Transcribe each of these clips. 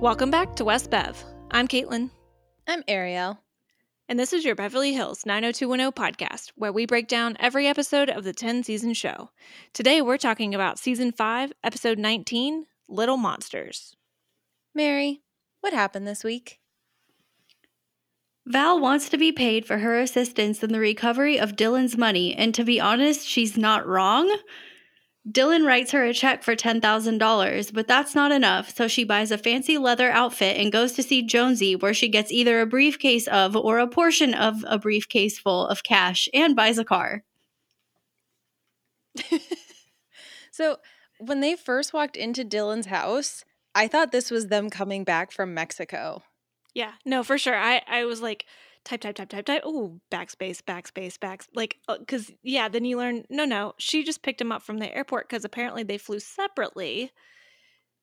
Welcome back to West Bev. I'm Caitlin. I'm Ariel. And this is your Beverly Hills 90210 podcast, where we break down every episode of the 10 season show. Today we're talking about season 5, episode 19 Little Monsters. Mary, what happened this week? Val wants to be paid for her assistance in the recovery of Dylan's money, and to be honest, she's not wrong. Dylan writes her a check for $10,000, but that's not enough, so she buys a fancy leather outfit and goes to see Jonesy, where she gets either a briefcase of or a portion of a briefcase full of cash and buys a car. so, when they first walked into Dylan's house, I thought this was them coming back from Mexico. Yeah, no, for sure. I I was like type type type type type. Oh, backspace, backspace, backs. Like, because uh, yeah, then you learn. No, no, she just picked him up from the airport because apparently they flew separately,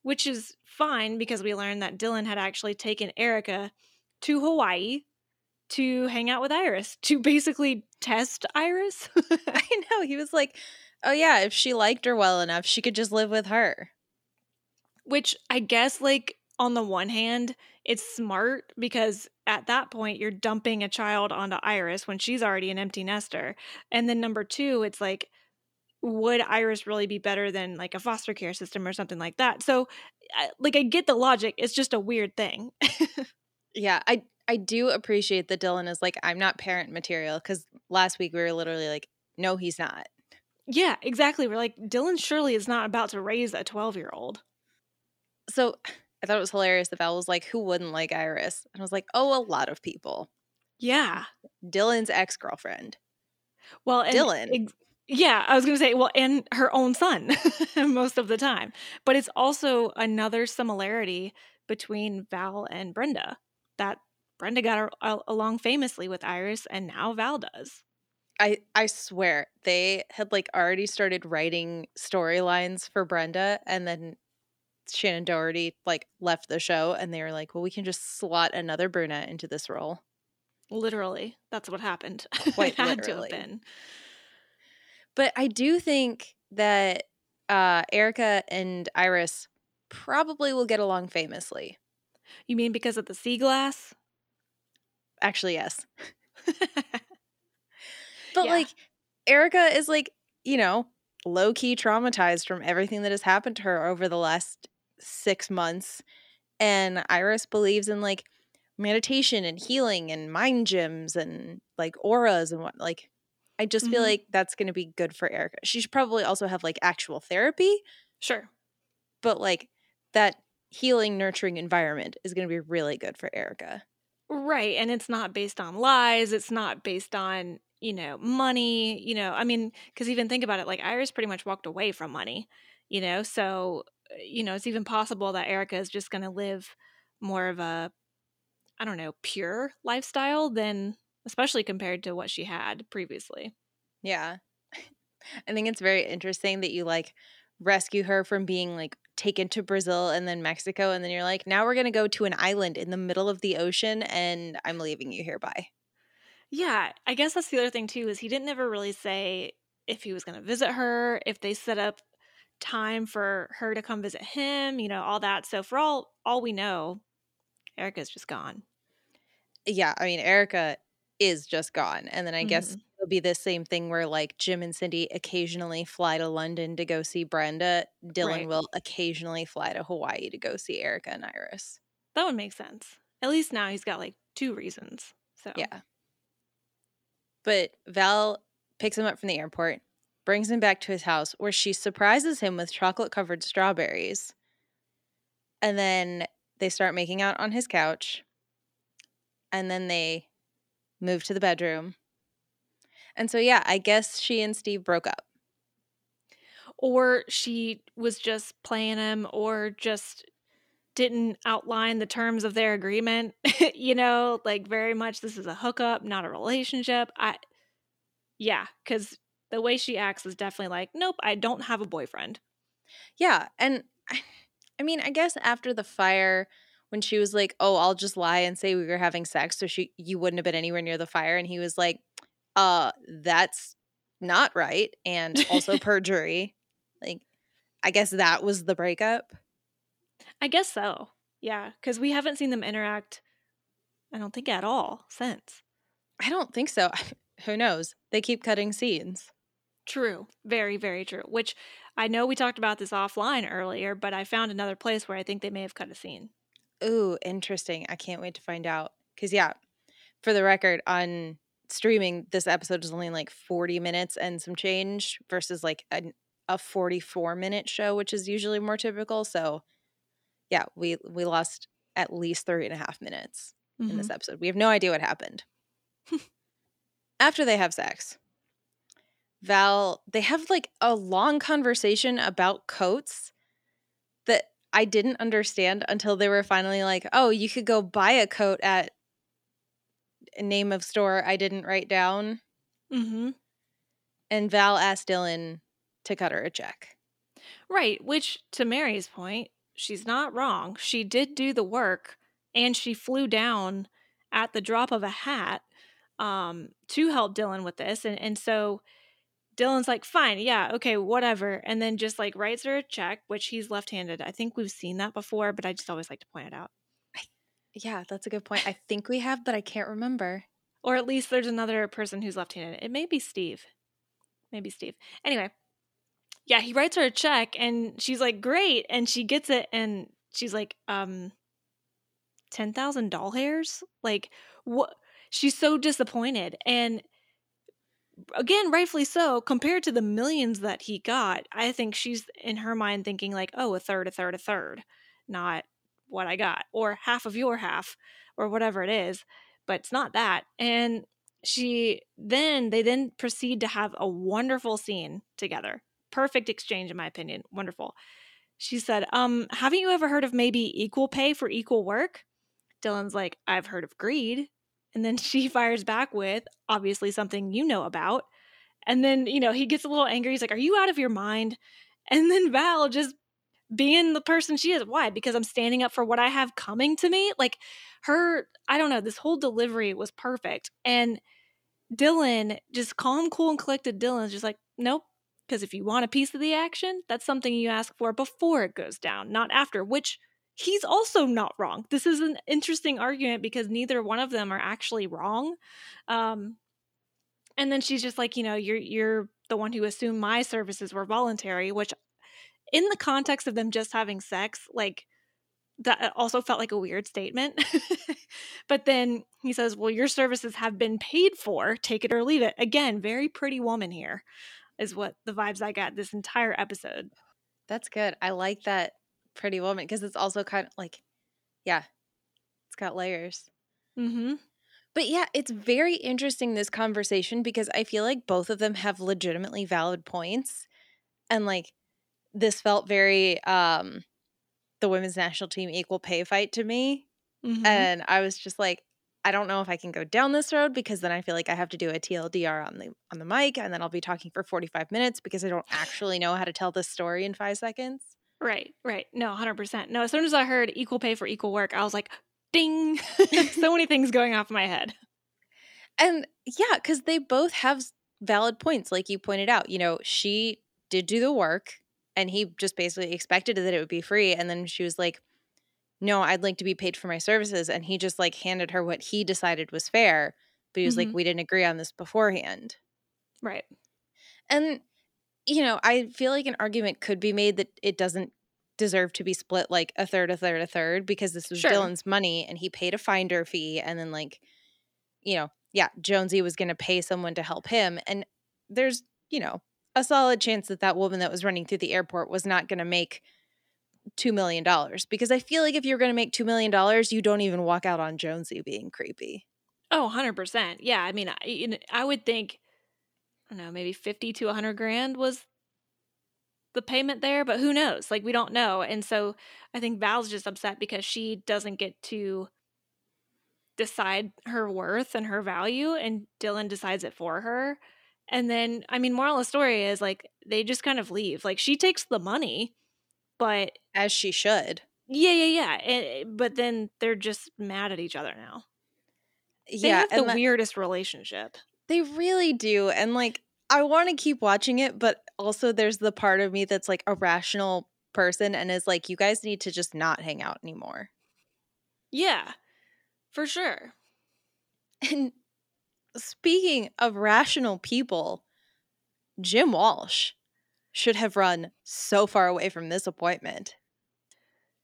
which is fine because we learned that Dylan had actually taken Erica to Hawaii to hang out with Iris to basically test Iris. I know he was like, oh yeah, if she liked her well enough, she could just live with her. Which I guess, like on the one hand it's smart because at that point you're dumping a child onto Iris when she's already an empty nester. And then number 2, it's like would Iris really be better than like a foster care system or something like that? So like I get the logic, it's just a weird thing. yeah, I I do appreciate that Dylan is like I'm not parent material cuz last week we were literally like no he's not. Yeah, exactly. We're like Dylan surely is not about to raise a 12-year-old. So I thought it was hilarious that Val was like, who wouldn't like Iris? And I was like, oh, a lot of people. Yeah. Dylan's ex girlfriend. Well, Dylan. Ex- yeah, I was going to say, well, and her own son most of the time. But it's also another similarity between Val and Brenda that Brenda got along famously with Iris, and now Val does. I I swear they had like already started writing storylines for Brenda, and then Shannen Doherty like left the show and they were like, well, we can just slot another brunette into this role. Literally, that's what happened. Quite had literally. to have been. But I do think that uh, Erica and Iris probably will get along famously. You mean because of the sea glass? Actually, yes. but yeah. like, Erica is like, you know, low key traumatized from everything that has happened to her over the last six months. And Iris believes in like meditation and healing and mind gyms and like auras and what like I just mm-hmm. feel like that's going to be good for Erica. She should probably also have like actual therapy. Sure. But like that healing, nurturing environment is going to be really good for Erica. Right. And it's not based on lies. It's not based on, you know, money. You know, I mean, because even think about it like Iris pretty much walked away from money, you know, so you know, it's even possible that Erica is just going to live more of a, I don't know, pure lifestyle than, especially compared to what she had previously. Yeah. I think it's very interesting that you like rescue her from being like taken to Brazil and then Mexico. And then you're like, now we're going to go to an island in the middle of the ocean and I'm leaving you here Bye. Yeah. I guess that's the other thing too, is he didn't ever really say if he was going to visit her, if they set up time for her to come visit him, you know, all that. So for all all we know, Erica's just gone. Yeah, I mean Erica is just gone. And then I mm-hmm. guess it'll be the same thing where like Jim and Cindy occasionally fly to London to go see Brenda. Dylan right. will occasionally fly to Hawaii to go see Erica and Iris. That would make sense. At least now he's got like two reasons. So Yeah. But Val picks him up from the airport brings him back to his house where she surprises him with chocolate covered strawberries. And then they start making out on his couch. And then they move to the bedroom. And so, yeah, I guess she and Steve broke up. Or she was just playing him, or just didn't outline the terms of their agreement. you know, like very much this is a hookup, not a relationship. I, yeah, because the way she acts is definitely like, nope, I don't have a boyfriend. Yeah. And I, I mean, I guess after the fire, when she was like, oh, I'll just lie and say we were having sex so she you wouldn't have been anywhere near the fire. And he was like, uh, that's not right. And also perjury. Like, I guess that was the breakup. I guess so. Yeah, because we haven't seen them interact, I don't think at all since. I don't think so. Who knows? They keep cutting scenes. True. Very, very true. Which I know we talked about this offline earlier, but I found another place where I think they may have cut a scene. Ooh, interesting. I can't wait to find out. Because, yeah, for the record, on streaming, this episode is only like 40 minutes and some change versus like a, a 44 minute show, which is usually more typical. So, yeah, we, we lost at least three and a half minutes in Mm-hmm. this episode. We have no idea what happened. After they have sex, Val, they have like a long conversation about coats that I didn't understand until they were finally like, oh, you could go buy a coat at a name of store I didn't write down. Mm-hmm. And Val asked Dylan to cut her a check. Right. Which, to Mary's point, she's not wrong. She did do the work and she flew down at the drop of a hat um, to help Dylan with this. And, and so Dylan's like, fine, yeah, okay, whatever. And then just like writes her a check, which he's left handed. I think we've seen that before, but I just always like to point it out. Yeah, that's a good point. I think we have, but I can't remember. Or at least there's another person who's left handed. It may be Steve. Maybe Steve. Anyway, yeah, he writes her a check and she's like, great. And she gets it and she's like, um, 10,000 doll hairs? Like, what? She's so disappointed. And again, rightfully so, compared to the millions that he got, I think she's in her mind thinking, like, oh, a third, a third, a third, not what I got, or half of your half, or whatever it is. But it's not that. And she then, they then proceed to have a wonderful scene together. Perfect exchange, in my opinion. Wonderful. She said, Um, haven't you ever heard of maybe equal pay for equal work? Dylan's like, I've heard of greed. And then she fires back with, obviously, something you know about. And then, you know, he gets a little angry. He's like, Are you out of your mind? And then Val just being the person she is. Why? Because I'm standing up for what I have coming to me. Like her, I don't know, this whole delivery was perfect. And Dylan, just calm, cool, and collected, Dylan's just like, Nope. Because if you want a piece of the action, that's something you ask for before it goes down, not after, which he's also not wrong. This is an interesting argument because neither one of them are actually wrong. Um, and then she's just like, you know, you're you're the one who assumed my services were voluntary, which in the context of them just having sex, like that also felt like a weird statement. but then he says, Well, your services have been paid for, take it or leave it. Again, very pretty woman here is what the vibes I got this entire episode. That's good. I like that pretty woman because it's also kind of like, yeah, it's got layers. Mm-hmm. But yeah, it's very interesting this conversation because I feel like both of them have legitimately valid points. And like this felt very um the women's national team equal pay fight to me. Mm-hmm. And I was just like, I don't know if I can go down this road because then I feel like I have to do a TLDR on the on the mic and then I'll be talking for 45 minutes because I don't actually know how to tell this story in 5 seconds. Right, right. No, 100%. No, as soon as I heard equal pay for equal work, I was like, ding. so many things going off my head. And yeah, cuz they both have valid points like you pointed out. You know, she did do the work and he just basically expected that it would be free and then she was like, "No, I'd like to be paid for my services." And he just like handed her what he decided was fair, but he was like, Mhm. "We didn't agree on this beforehand." Right. And you know, I feel like an argument could be made that it doesn't deserve to be split like a third, a third, a third because this was Sure. Dylan's money and he paid a finder fee and then like, you know, yeah, Jonesy was going to pay someone to help him and there's, you know, a solid chance that that woman that was running through the airport was not going to make 2 million dollars because I feel like if you're going to make 2 million dollars, you don't even walk out on Jonesy being creepy. Oh, 100%. Yeah, I mean, I, you know, I would think, don't know, maybe 50 to 100 grand was the payment there, but who knows? Like, we don't know. And so I think Val's just upset because she doesn't get to decide her worth and her value, and Dylan decides it for her. And then, I mean, moral of the story is like, they just kind of leave. Like, she takes the money, but As she should. yeah, yeah, yeah. And, but then they're just mad at each other now. They yeah, have the that- weirdest relationship. They really do. And like, I want to keep watching it, but also there's the part of me that's like a rational person and is like, you guys need to just not hang out anymore. Yeah, for sure. And speaking of rational people, Jim Walsh should have run so far away from this appointment.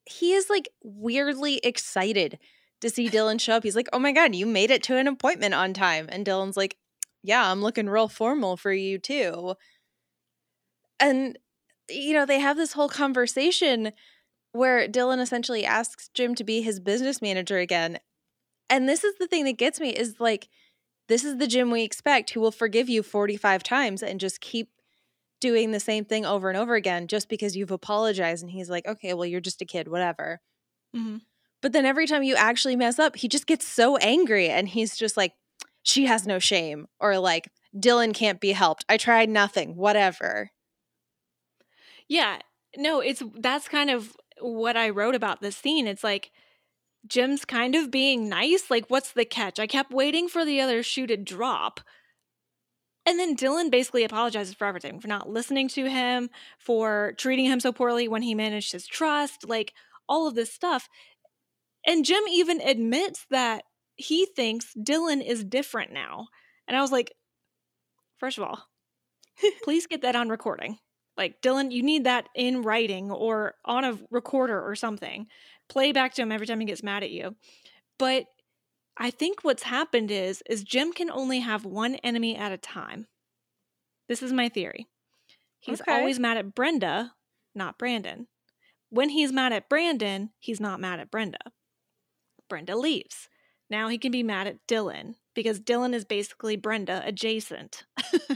He is like weirdly excited to see Dylan show up. He's like, oh my God, you made it to an appointment on time. And Dylan's like, yeah, I'm looking real formal for you too. And, you know, they have this whole conversation where Dylan essentially asks Jim to be his business manager again. And this is the thing that gets me is like, this is the Jim we expect who will forgive you 45 times and just keep doing the same thing over and over again just because you've apologized. And he's like, okay, well, you're just a kid, whatever. Mm-hmm. But then every time you actually mess up, he just gets so angry and he's just like, she has no shame or like, Dylan can't be helped. I tried nothing, whatever. Yeah. No, it's that's kind of what I wrote about this scene. It's like Jim's kind of being nice. Like, what's the catch? I kept waiting for the other shoe to drop. And then Dylan basically apologizes for everything for not listening to him, for treating him so poorly when he managed his trust, like all of this stuff. And Jim even admits that he thinks Dylan is different now. And I was like, first of all, please get that on recording. Like, Dylan, you need that in writing or on a recorder or something. Play back to him every time he gets mad at you. But I think what's happened is is Jim can only have one enemy at a time. This is my theory. He's Okay. always mad at Brenda, not Brandon. When he's mad at Brandon, he's not mad at Brenda. Brenda leaves. Now he can be mad at Dylan because Dylan is basically Brenda adjacent.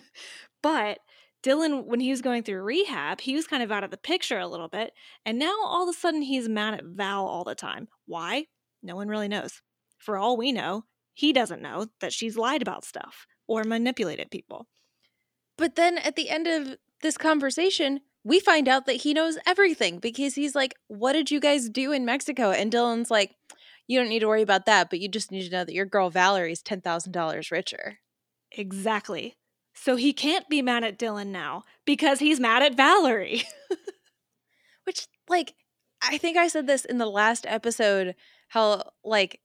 but Dylan, when he was going through rehab, he was kind of out of the picture a little bit. And now all of a sudden he's mad at Val all the time. Why? No one really knows. For all we know, he doesn't know that she's lied about stuff or manipulated people. But then at the end of this conversation, we find out that he knows everything because he's like, What did you guys do in Mexico? And Dylan's like, You don't need to worry about that, but you just need to know that your girl Valerie's $10,000 richer. Exactly. So he can't be mad at Dylan now because he's mad at Valerie. Which, like, I think I said this in the last episode how, like,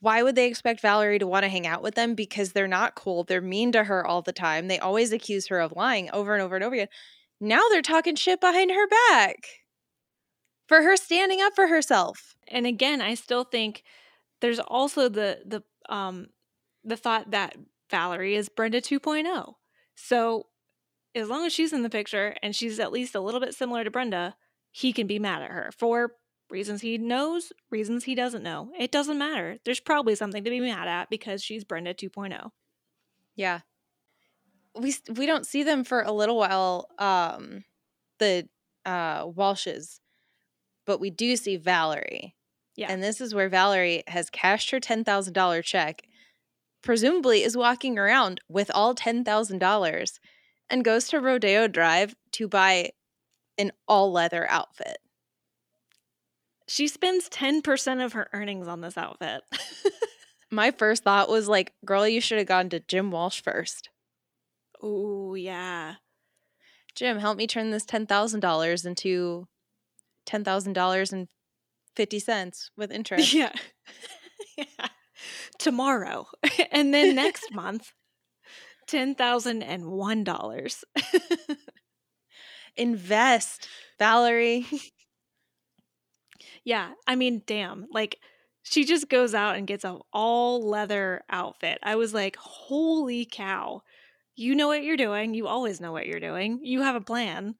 why would they expect Valerie to want to hang out with them? Because they're not cool. They're mean to her all the time. They always accuse her of lying over and over and over again. Now they're talking shit behind her back for her standing up for herself. and again, I still think there's also the the um the thought that Valerie is Brenda 2.0. So as long as she's in the picture and she's at least a little bit similar to Brenda, he can be mad at her for reasons he knows, reasons he doesn't know. It doesn't matter. There's probably something to be mad at because she's Brenda oh. 2.0. Yeah. We we don't see them for a little while um the uh Walshes, but we do see Valerie. Yeah. And this is where Valerie has cashed her $10,000 check, presumably is walking around with all $10,000 and goes to Rodeo Drive to buy an all leather outfit. She spends 10% of her earnings on this outfit. My first thought was like, girl, you should have gone to Jim Walsh first. oh, yeah. Jim, help me turn this $10,000 into $10,000.50 with interest. Yeah. yeah. Tomorrow. and then next month, $10,001. Invest, Valerie. yeah. I mean, damn. Like, she just goes out and gets a all leather outfit. I was like, holy cow. You know what you're doing. You always know what you're doing. You have a plan.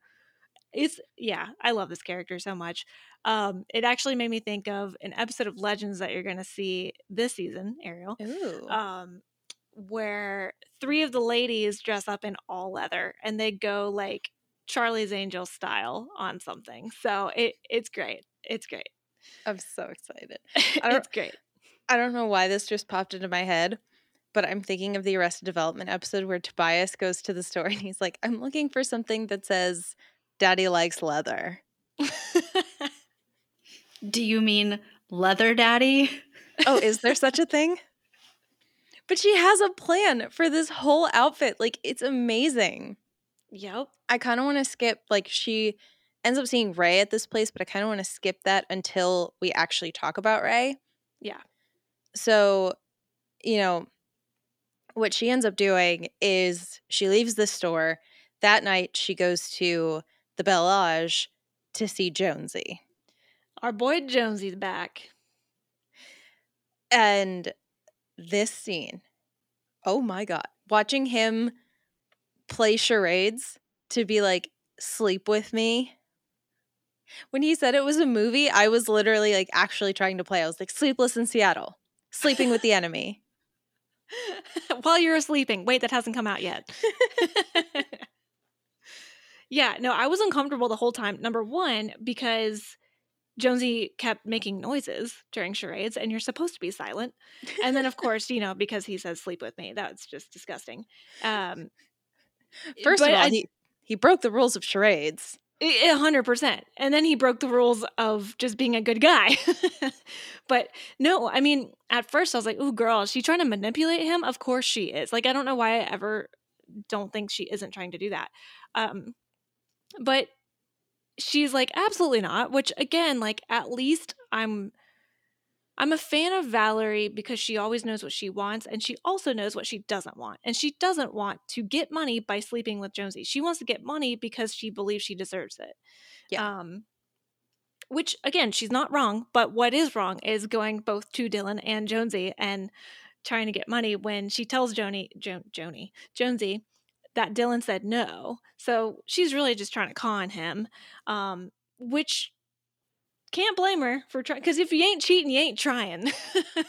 It's, yeah, I love this character so much. Um, it actually made me think of an episode of Legends that you're going to see this season, Ariel. Ooh. um, where three of the ladies dress up in all leather and they go like Charlie's Angel style on something. So it it's great. It's great. I'm so excited. It's great. I don't know why this just popped into my head, but I'm thinking of the Arrested Development episode where Tobias goes to the store and he's like, I'm looking for something that says Daddy likes leather. Do you mean leather daddy? Oh, is there such a thing? But she has a plan for this whole outfit. Like, it's amazing. yep. I kind of want to skip, like, she ends up seeing Ray at this place, but I kind of want to skip that until we actually talk about Ray. Yeah. So, you know, what she ends up doing is she leaves the store. That night, she goes to the Bel Age to see Jonesy. Our boy Jonesy's back. And this scene, oh my God, watching him play charades to be like, sleep with me. When he said it was a movie, I was literally like actually trying to play. I was like, Sleepless in Seattle, sleeping with the enemy. While you're sleeping. Wait, that hasn't come out yet. yeah, no, I was uncomfortable the whole time. Number one, because Jonesy kept making noises during charades, and you're supposed to be silent. And then, of course, you know, because he says "sleep with me," that's just disgusting. Um, First of all, I- he, he broke the rules of charades. A hundred percent. And then he broke the rules of just being a good guy. but no, I mean, at first I was like, "Ooh, girl, is she trying to manipulate him?" Of course she is. Like, I don't know why I ever don't think she isn't trying to do that. Um, but she's like, absolutely not. Which again, like, at least I'm. I'm a fan of Valerie because she always knows what she wants and she also knows what she doesn't want. And she doesn't want to get money by sleeping with Jonesy. She wants to get money because she believes she deserves it. Yeah. Um which again, she's not wrong, but what is wrong is going both to Dylan and Jonesy and trying to get money when she tells Joni jo- Joni Jonesy that Dylan said no. So she's really just trying to con him. Um which can't blame her for trying because if you ain't cheating, you ain't trying.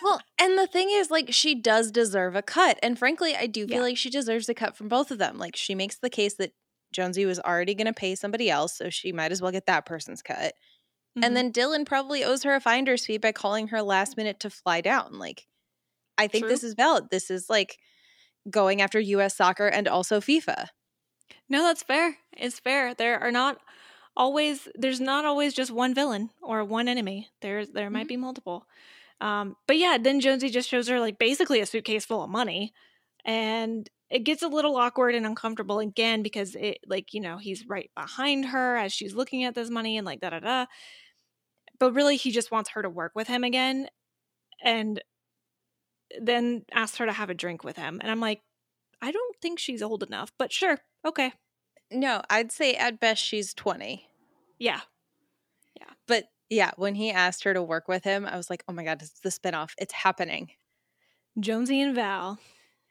Well, and the thing is, like, she does deserve a cut. And frankly, I do feel Yeah. like she deserves a cut from both of them. Like, she makes the case that Jonesy was already going to pay somebody else, so she might as well get that person's cut. Mhm. And then Dylan probably owes her a finder's fee by calling her last minute to fly down. Like, I think True. this is valid. This is like going after US soccer and also FIFA. No, that's fair. It's fair. There are not always there's not always just one villain or one enemy. There's there might Mhm. be multiple. Um, but yeah, then Jonesy just shows her like basically a suitcase full of money, and it gets a little awkward and uncomfortable again because it like you know he's right behind her as she's looking at this money and like da da da. But really, he just wants her to work with him again, and then asked her to have a drink with him. And I'm like, I don't think she's old enough, but sure, okay, No, I'd say at best she's 20. yeah. But yeah, when he asked her to work with him, I was like, oh my God, it's the spinoff. It's happening. Jonesy and Val.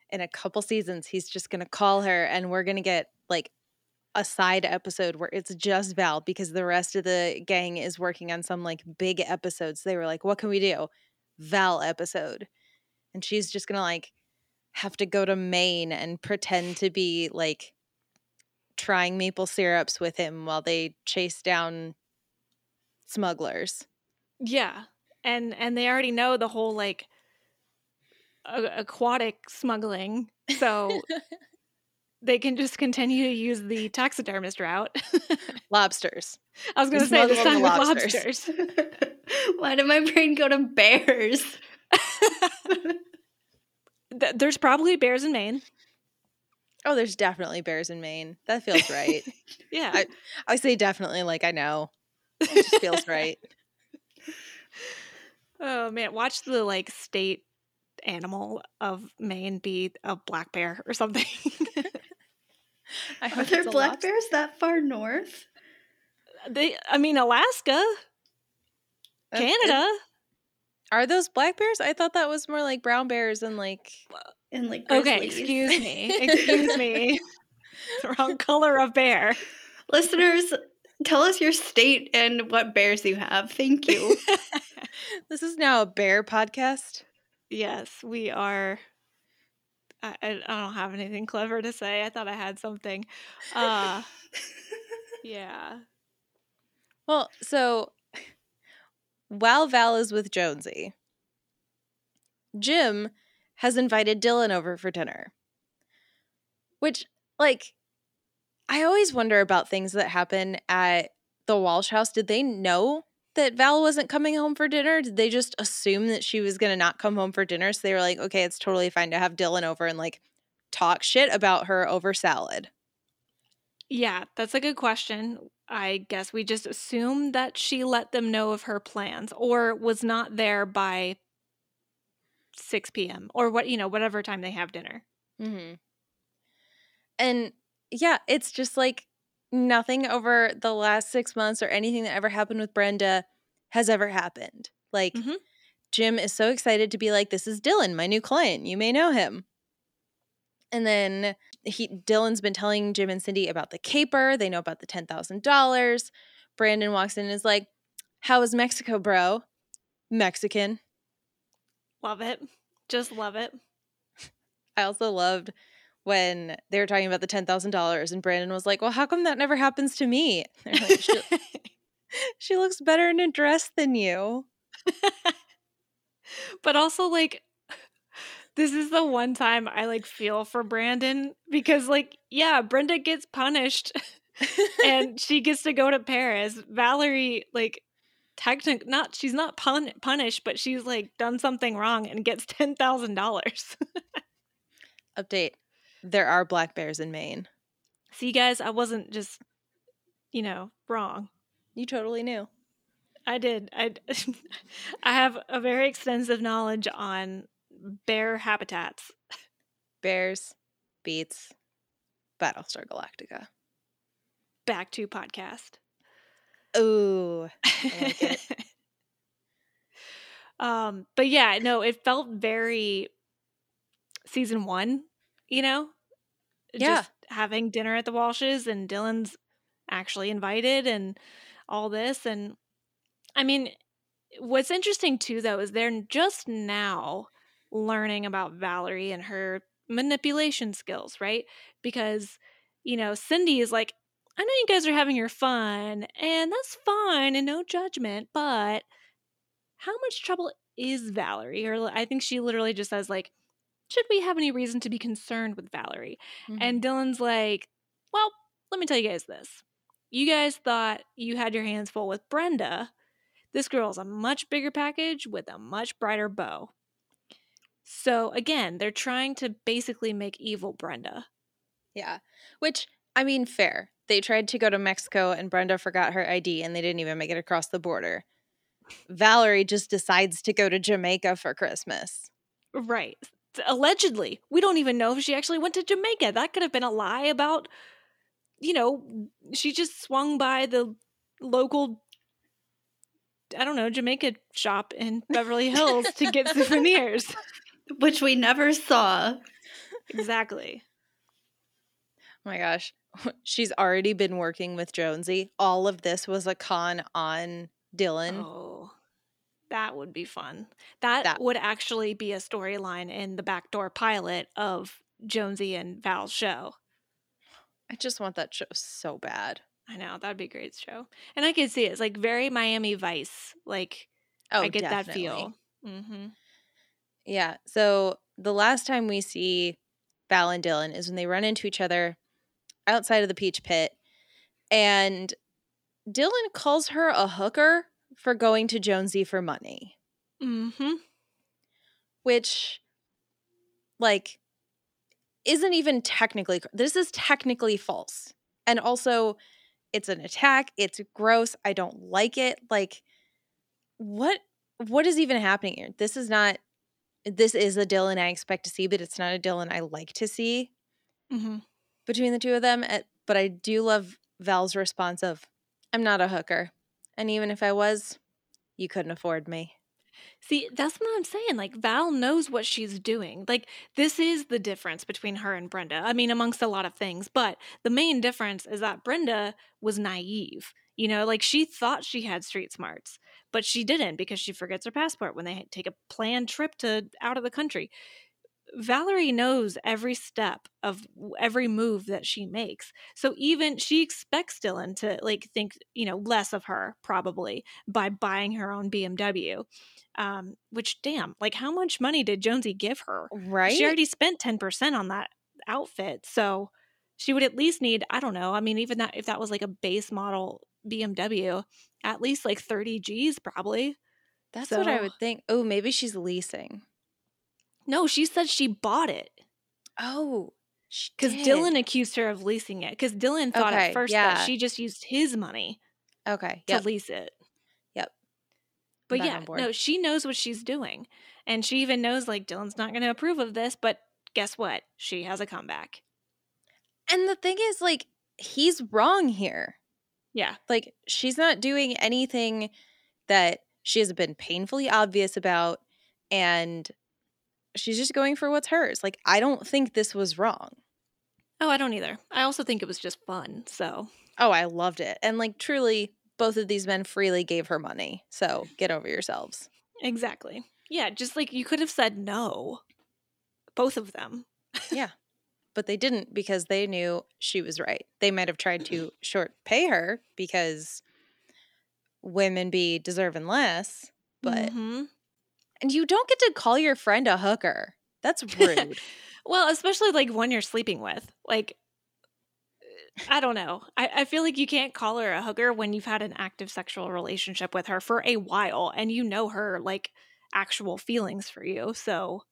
in a couple seasons he's just going to call her and we're going to get like a side episode where it's just Val because the rest of the gang is working on some like big episodes. They were like, what can we do? Val episode. And she's just going to like have to go to Maine and pretend to be like trying maple syrups with him while they chase down smugglers. Yeah. And and they already know the whole like a- aquatic smuggling. So they can just continue to use the taxidermist route. Lobsters. I was going to say this smuggle time the with lobsters. lobsters. Why did my brain go to bears? Th- There's probably bears in Maine. Oh, there's definitely bears in Maine. That feels right. Yeah. I- I say definitely like I know. It just feels right. oh man, watch the like state animal of Maine be a black bear or something. I Are there black lobster. bears that far north? they I mean Alaska, That's- Canada. Are those black bears? I thought that was more like brown bears and like And like Okay, excuse me. Excuse me. Wrong color of bear. Listeners, tell us your state and what bears you have. Thank you. this is now a bear podcast. Yes, we are. I, I I don't have anything clever to say. I thought I had something. Uh, yeah. Well, so while Val is with Jonesy, Jim has invited Dylan over for dinner. Which, like, I always wonder about things that happen at the Walsh house. Did they know that Val wasn't coming home for dinner? Did they just assume that she was going to not come home for dinner? So they were like, okay, it's totally fine to have Dylan over and like talk shit about her over salad. Yeah, that's a good question. I guess we just assume that she let them know of her plans or was not there by 6 p.m. or what, you know, whatever time they have dinner. Mm-hmm. And yeah, it's just like nothing over the last six months or anything that ever happened with Brenda has ever happened. Like, Mhm. Jim is so excited to be like, This is Dylan, my new client. You may know him. And then he Dylan's been telling Jim and Cindy about the caper. They know about the ten thousand dollars. Brandon walks in and is like, How was Mexico, bro? Mexican. Love it. Just love it. I also loved when they were talking about the ten thousand dollars, and Brandon was like, "Well, how come that never happens to me?" Like, she, she looks better in a dress than you. but also like this is the one time I like feel for Brandon because like yeah, Brenda gets punished and she gets to go to Paris. Valerie like technic not she's not pun- punished, but she's like done something wrong and gets ten thousand dollars. Update: There are black bears in Maine. See, guys, I wasn't just you know wrong. You totally knew. I did. I I have a very extensive knowledge on bear habitats. Bears beets Battlestar Galactica. Back to podcast. Ooh, like um, but yeah, no, it felt very season one, you know? Yeah. Just having dinner at the Walshes and Dylan's actually invited and all this. And I mean, what's interesting too, though, is they're just now learning about Valerie and her manipulation skills, right? Because, you know, Cindy is like, I know you guys are having your fun, and that's fine and no judgment, but how much trouble is Valerie? Or I think she literally just says, like, should we have any reason to be concerned with Valerie? Mhm. And Dylan's like, well, let me tell you guys this. You guys thought you had your hands full with Brenda. This girl is a much bigger package with a much brighter bow. So again, they're trying to basically make evil Brenda. yeah, which I mean, fair. They tried to go to Mexico, and Brenda forgot her ID, and they didn't even make it across the border. Valerie just decides to go to Jamaica for Christmas. Right. Allegedly. We don't even know if she actually went to Jamaica. That could have been a lie about, you know, she just swung by the local, I don't know, Jamaica shop in Beverly Hills to get souvenirs. Which we never saw. Exactly. Oh my gosh. She's already been working with Jonesy. All of this was a con on Dylan. Oh, that would be fun. That, That- would actually be a storyline in the backdoor pilot of Jonesy and Val's show. I just want that show so bad. I know that'd be a great show, and I could see it. It's like very Miami Vice. Like Oh, I get definitely. that feel. Mm-hmm. Yeah. So the last time we see Val and Dylan is when they run into each other outside of the Peach Pit, and Dylan calls her a hooker for going to Jonesy for money, Mm-hmm. which, like, isn't even technically. This is technically false, and also, it's an attack. It's gross. I don't like it. Like, what? What is even happening here? This is not. This is a Dylan I expect to see, but it's not a Dylan I like to see. Mm-hmm. between the two of them. eh, But I do love Val's response of, I'm not a hooker. And even if I was, you couldn't afford me. See, that's what I'm saying. Like Val knows what she's doing. Like this is the difference between her and Brenda. I mean, amongst a lot of things, but the main difference is that Brenda was naive. You know, like she thought she had street smarts, but she didn't because she forgets her passport when they take a planned trip to out of the country. Valerie knows every step of every move that she makes. So even she expects Dylan to like think, you know, less of her probably by buying her own BMW. Um, which damn, like how much money did Jonesy give her? Right? She already spent 10% on that outfit. So she would at least need, I don't know, I mean, even that if that was like a base model BMW, at least like 30 G's probably. That's what I would think. Oh, maybe she's leasing. No, she said she bought it. Oh, Because Dylan accused her of leasing it. Because Dylan thought Okay, at first yeah. that she just used his money Okay. to Yep. lease it. Yep. But yeah, no, she knows what she's doing. And she even knows like Dylan's not going to approve of this, but guess what? She has a comeback. And the thing is, like, he's wrong here. Yeah. Like, she's not doing anything that she has been painfully obvious about. And she's just going for what's hers. Like, I don't think this was wrong. Oh, I don't either. I also think it was just fun. So, Oh, I loved it. And, like, truly, both of these men freely gave her money. So get over yourselves. exactly. Yeah, just like you could have said no. Both of them. Yeah. But they didn't because they knew she was right. They might have tried to short pay her because women be deserving less. But, Mhm. And you don't get to call your friend a hooker. That's rude. Well, especially like one you're sleeping with. Like, uh, I don't know. I, I feel like you can't call her a hooker when you've had an active sexual relationship with her for a while and you know her like actual feelings for you. So,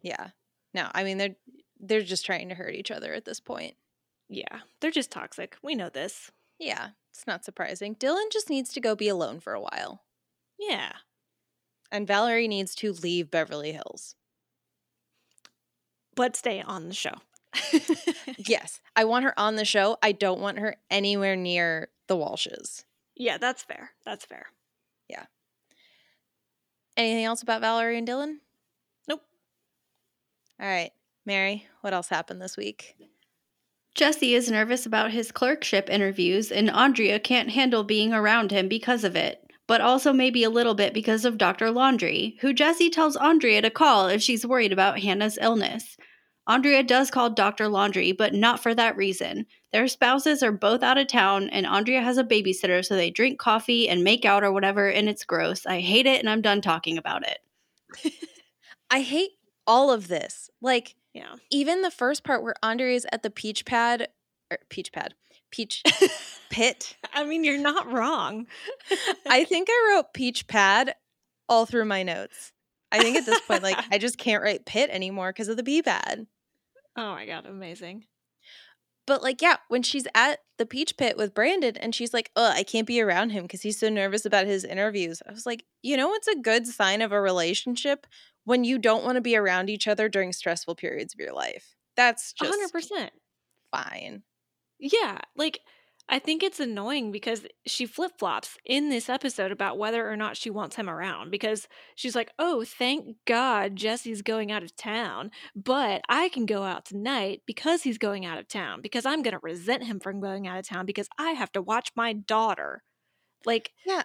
yeah. No, I mean, they're, they're just trying to hurt each other at this point. yeah, they're just toxic. We know this. Yeah, it's not surprising. Dylan just needs to go be alone for a while. Yeah. And Valerie needs to leave Beverly Hills. But stay on the show. Yes, I want her on the show. I don't want her anywhere near the Walshes. yeah, that's fair. That's fair. Yeah. Anything else about Valerie and Dylan? Nope. All right, Mary, what else happened this week? Jesse is nervous about his clerkship interviews, and Andrea can't handle being around him because of it, but also maybe a little bit because of Dr. Laundry, who Jesse tells Andrea to call if she's worried about Hannah's illness. Andrea does call Dr. Laundry, but not for that reason. Their spouses are both out of town, and Andrea has a babysitter, so they drink coffee and make out or whatever, and it's gross. I hate it, and I'm done talking about it. I hate all of this. Like, Yeah. even the first part where Andre is at the peach pad, or peach pad, peach pit. I mean, you're not wrong. I think I wrote peach pad all through my notes. I think at this point, like, I just can't write pit anymore because of the bee pad. oh my God, amazing. But like, yeah, when she's at the peach pit with Brandon and she's like, oh, I can't be around him because he's so nervous about his interviews. I was like, you know, it's a good sign of a relationship when you don't want to be around each other during stressful periods of your life. That's just 100%. fine. Yeah, like I think it's annoying because she flip flops in this episode about whether or not she wants him around because she's like, oh, thank God Jesse's going out of town, but I can go out tonight because he's going out of town because I'm going to resent him from going out of town because I have to watch my daughter. Like, Yeah.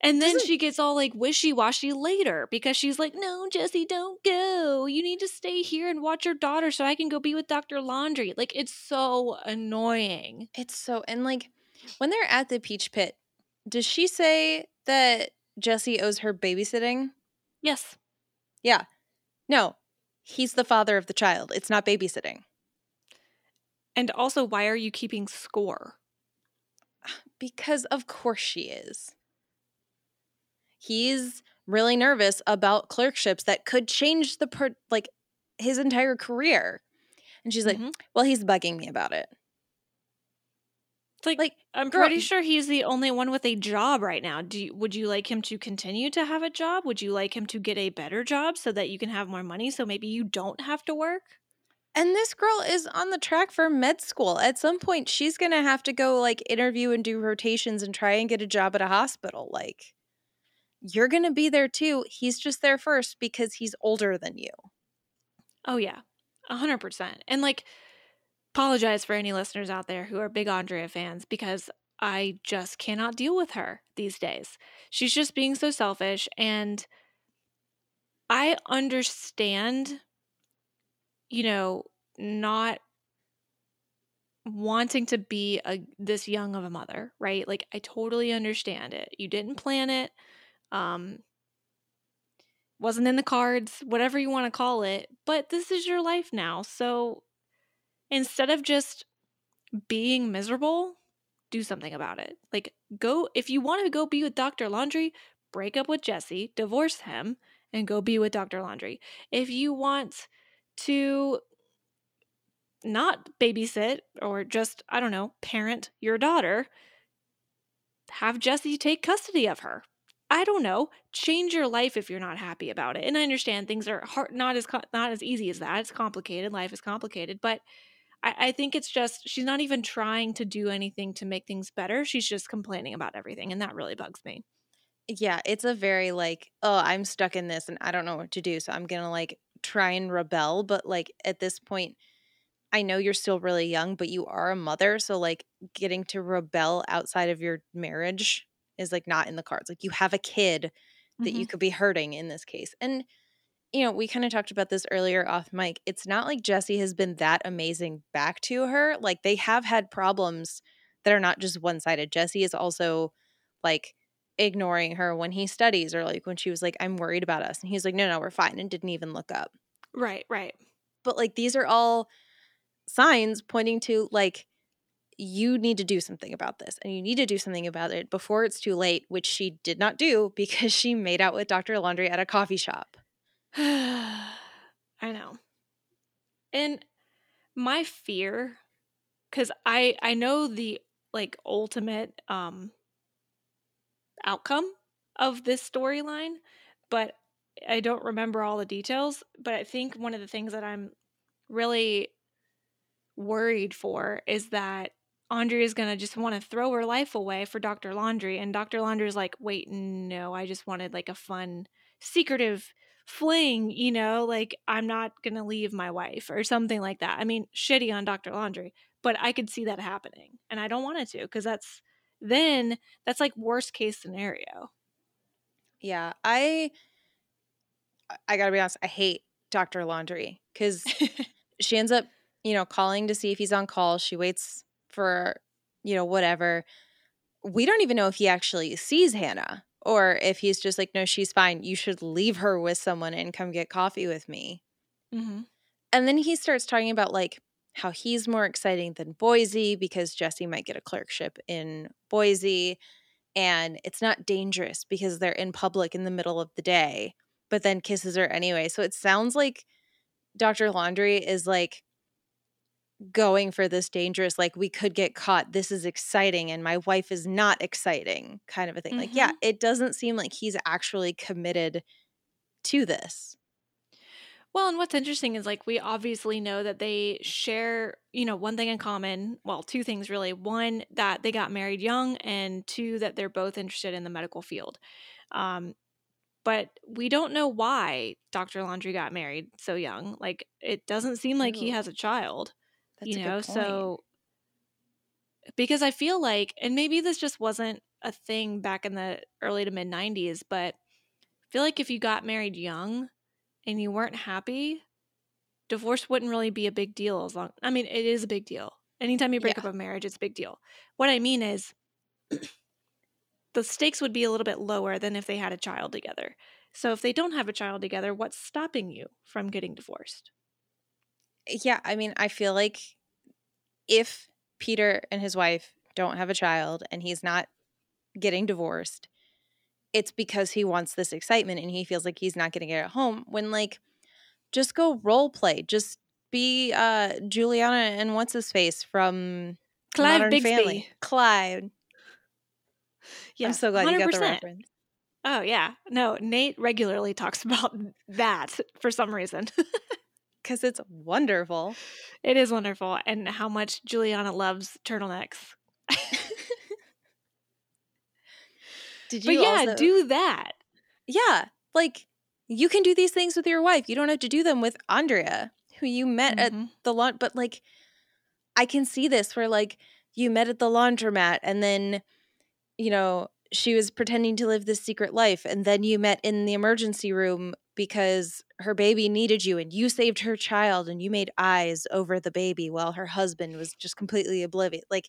And then Doesn't- she gets all like wishy washy later because she's like, no, Jesse, don't go. You need to stay here and watch your daughter so I can go be with Dr. Laundry. Like, it's so annoying. It's so, and like when they're at the peach pit, does she say that Jesse owes her babysitting? Yes. Yeah. No, he's the father of the child. It's not babysitting. And also, why are you keeping score? Because of course she is. He's really nervous about clerkships that could change the per like his entire career. And she's like, Mhm. "Well, he's bugging me about it." It's like, Like, I'm girl, pretty sure he's the only one with a job right now. Do you, would you like him to continue to have a job? Would you like him to get a better job so that you can have more money so maybe you don't have to work? And this girl is on the track for med school. At some point, she's going to have to go like interview and do rotations and try and get a job at a hospital. Like, you're going to be there too. He's just there first because he's older than you. Oh yeah, a hundred percent. And like, apologize for any listeners out there who are big Andrea fans because I just cannot deal with her these days. She's just being so selfish, and I understand, you know, not wanting to be a this young of a mother, right? Like I totally understand it. You didn't plan it. Um wasn't in the cards, whatever you want to call it, but this is your life now. So instead of just being miserable, do something about it. Like go if you want to go be with Dr. Laundry, break up with Jesse, divorce him and go be with Dr. Laundry. If you want to not babysit or just, I don't know, parent your daughter, have Jesse take custody of her. I don't know, change your life if you're not happy about it. And I understand things are hard, not as not as easy as that. It's complicated. Life is complicated, but I, I think it's just she's not even trying to do anything to make things better. She's just complaining about everything, and that really bugs me. Yeah, it's a very like, oh, I'm stuck in this and I don't know what to do, so I'm gonna like try and rebel. But like at this point, I know you're still really young, but you are a mother, so like getting to rebel outside of your marriage is like not in the cards. Like you have a kid that you Mhm. could be hurting in this case. And you know, we kind of talked about this earlier off mic. It's not like Jesse has been that amazing back to her. Like they have had problems that are not just one-sided. Jesse is also like ignoring her when he studies or like when she was like I'm worried about us and he's like no no, we're fine and didn't even look up. Right, right. But like these are all signs pointing to like you need to do something about this and you need to do something about it before it's too late, which she did not do because she made out with Dr. Laundry at a coffee shop. I know. And my fear cuz I I know the like ultimate um outcome of this storyline, but I don't remember all the details, but I think one of the things that I'm really worried for is that Andrea is going to just want to throw her life away for Dr. Laundry. And Dr. Laundry is like, wait, no, I just wanted like a fun, secretive fling, you know, like I'm not going to leave my wife or something like that. I mean, shitty on Dr. Laundry, but I could see that happening. And I don't want it to because that's then that's like worst case scenario. Yeah, I I got to be honest, I hate Dr. Laundry cuz she ends up, you know, calling to see if he's on call. She waits for, you know, whatever. We don't even know if he actually sees Hannah or if he's just like, no, she's fine. You should leave her with someone and come get coffee with me. mm-hmm. And then he starts talking about like how he's more exciting than Boise because Jesse might get a clerkship in Boise and it's not dangerous because they're in public in the middle of the day, but then kisses her anyway. So it sounds like Dr. Laundry is like going for this dangerous, like we could get caught. This is exciting and my wife is not exciting kind of a thing. Like, yeah, it doesn't seem like he's actually committed to this. Well, and what's interesting is like we obviously know that they share, you know, one thing in common. Well, two things really. One, that they got married young, and two, that they're both interested in the medical field. Um, but we don't know why Dr. Laundry got married so young. Like it doesn't seem like he has a child, That's you know. So because I feel like, and maybe this just wasn't a thing back in the early to mid 90s, but I feel like if you got married young and you weren't happy, divorce wouldn't really be a big deal as long I mean, it is a big deal. Anytime you break Yeah. up a marriage, it's a big deal. What I mean is the stakes would be a little bit lower than if they had a child together. So if they don't have a child together, what's stopping you from getting divorced? Yeah, I mean, I feel like if Peter and his wife don't have a child and he's not getting divorced, it's because he wants this excitement and he feels like he's not getting it at home. When like, just go role play, just be uh Juliana and what's his face from Clive Modern Bixby. Family, Clyde. Yeah, I'm so glad you got the reference. Oh yeah. No, Nate regularly talks about that for some reason. because it's wonderful. it is wonderful and how much Juliana loves turtlenecks. Did you? But yeah, also do that. Yeah, like you can do these things with your wife. You don't have to do them with Andrea, who you met at Mhm. the lawn. But like, I can see this where like you met at the laundromat, and then you know she was pretending to live this secret life, and then you met in the emergency room because her baby needed you, and you saved her child, and you made eyes over the baby while her husband was just completely oblivious. Like,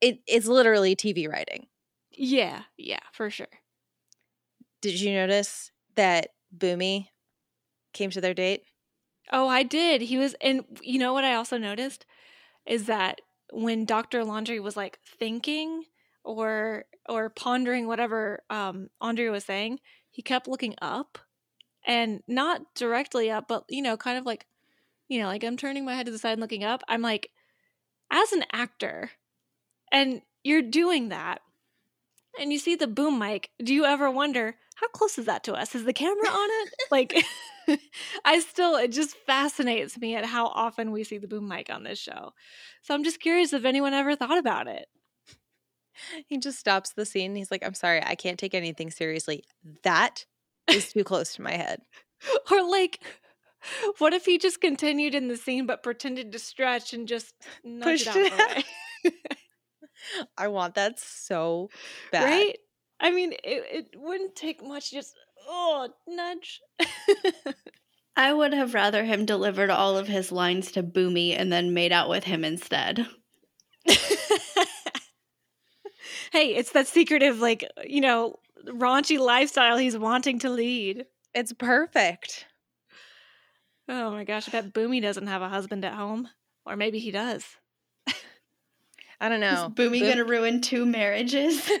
it it's literally TV writing. Yeah, yeah, for sure. Did you notice that Boomy came to their date? Oh, I did. He was, and you know what I also noticed is that when Dr. Laundry was like thinking or or pondering whatever um Andrea was saying, he kept looking up and not directly up, but you know, kind of like, you know, like I'm turning my head to the side and looking up. I'm like, as an actor, and you're doing that, and you see the boom mic. Do you ever wonder how close is that to us? Is the camera on it? like, I still, it just fascinates me at how often we see the boom mic on this show. So I'm just curious if anyone ever thought about it. He just stops the scene. He's like, I'm sorry, I can't take anything seriously. That is too close to my head. Or like, what if he just continued in the scene but pretended to stretch and just nudge Pushed it out it? I want that so bad. Right? I mean, it, it wouldn't take much. Just oh, nudge. I would have rather him delivered all of his lines to Boomy and then made out with him instead. hey, it's that secretive, like you know, raunchy lifestyle he's wanting to lead. It's perfect. Oh my gosh, I bet Boomy doesn't have a husband at home, or maybe he does. I don't Is know. Boomy Boom- gonna ruin two marriages?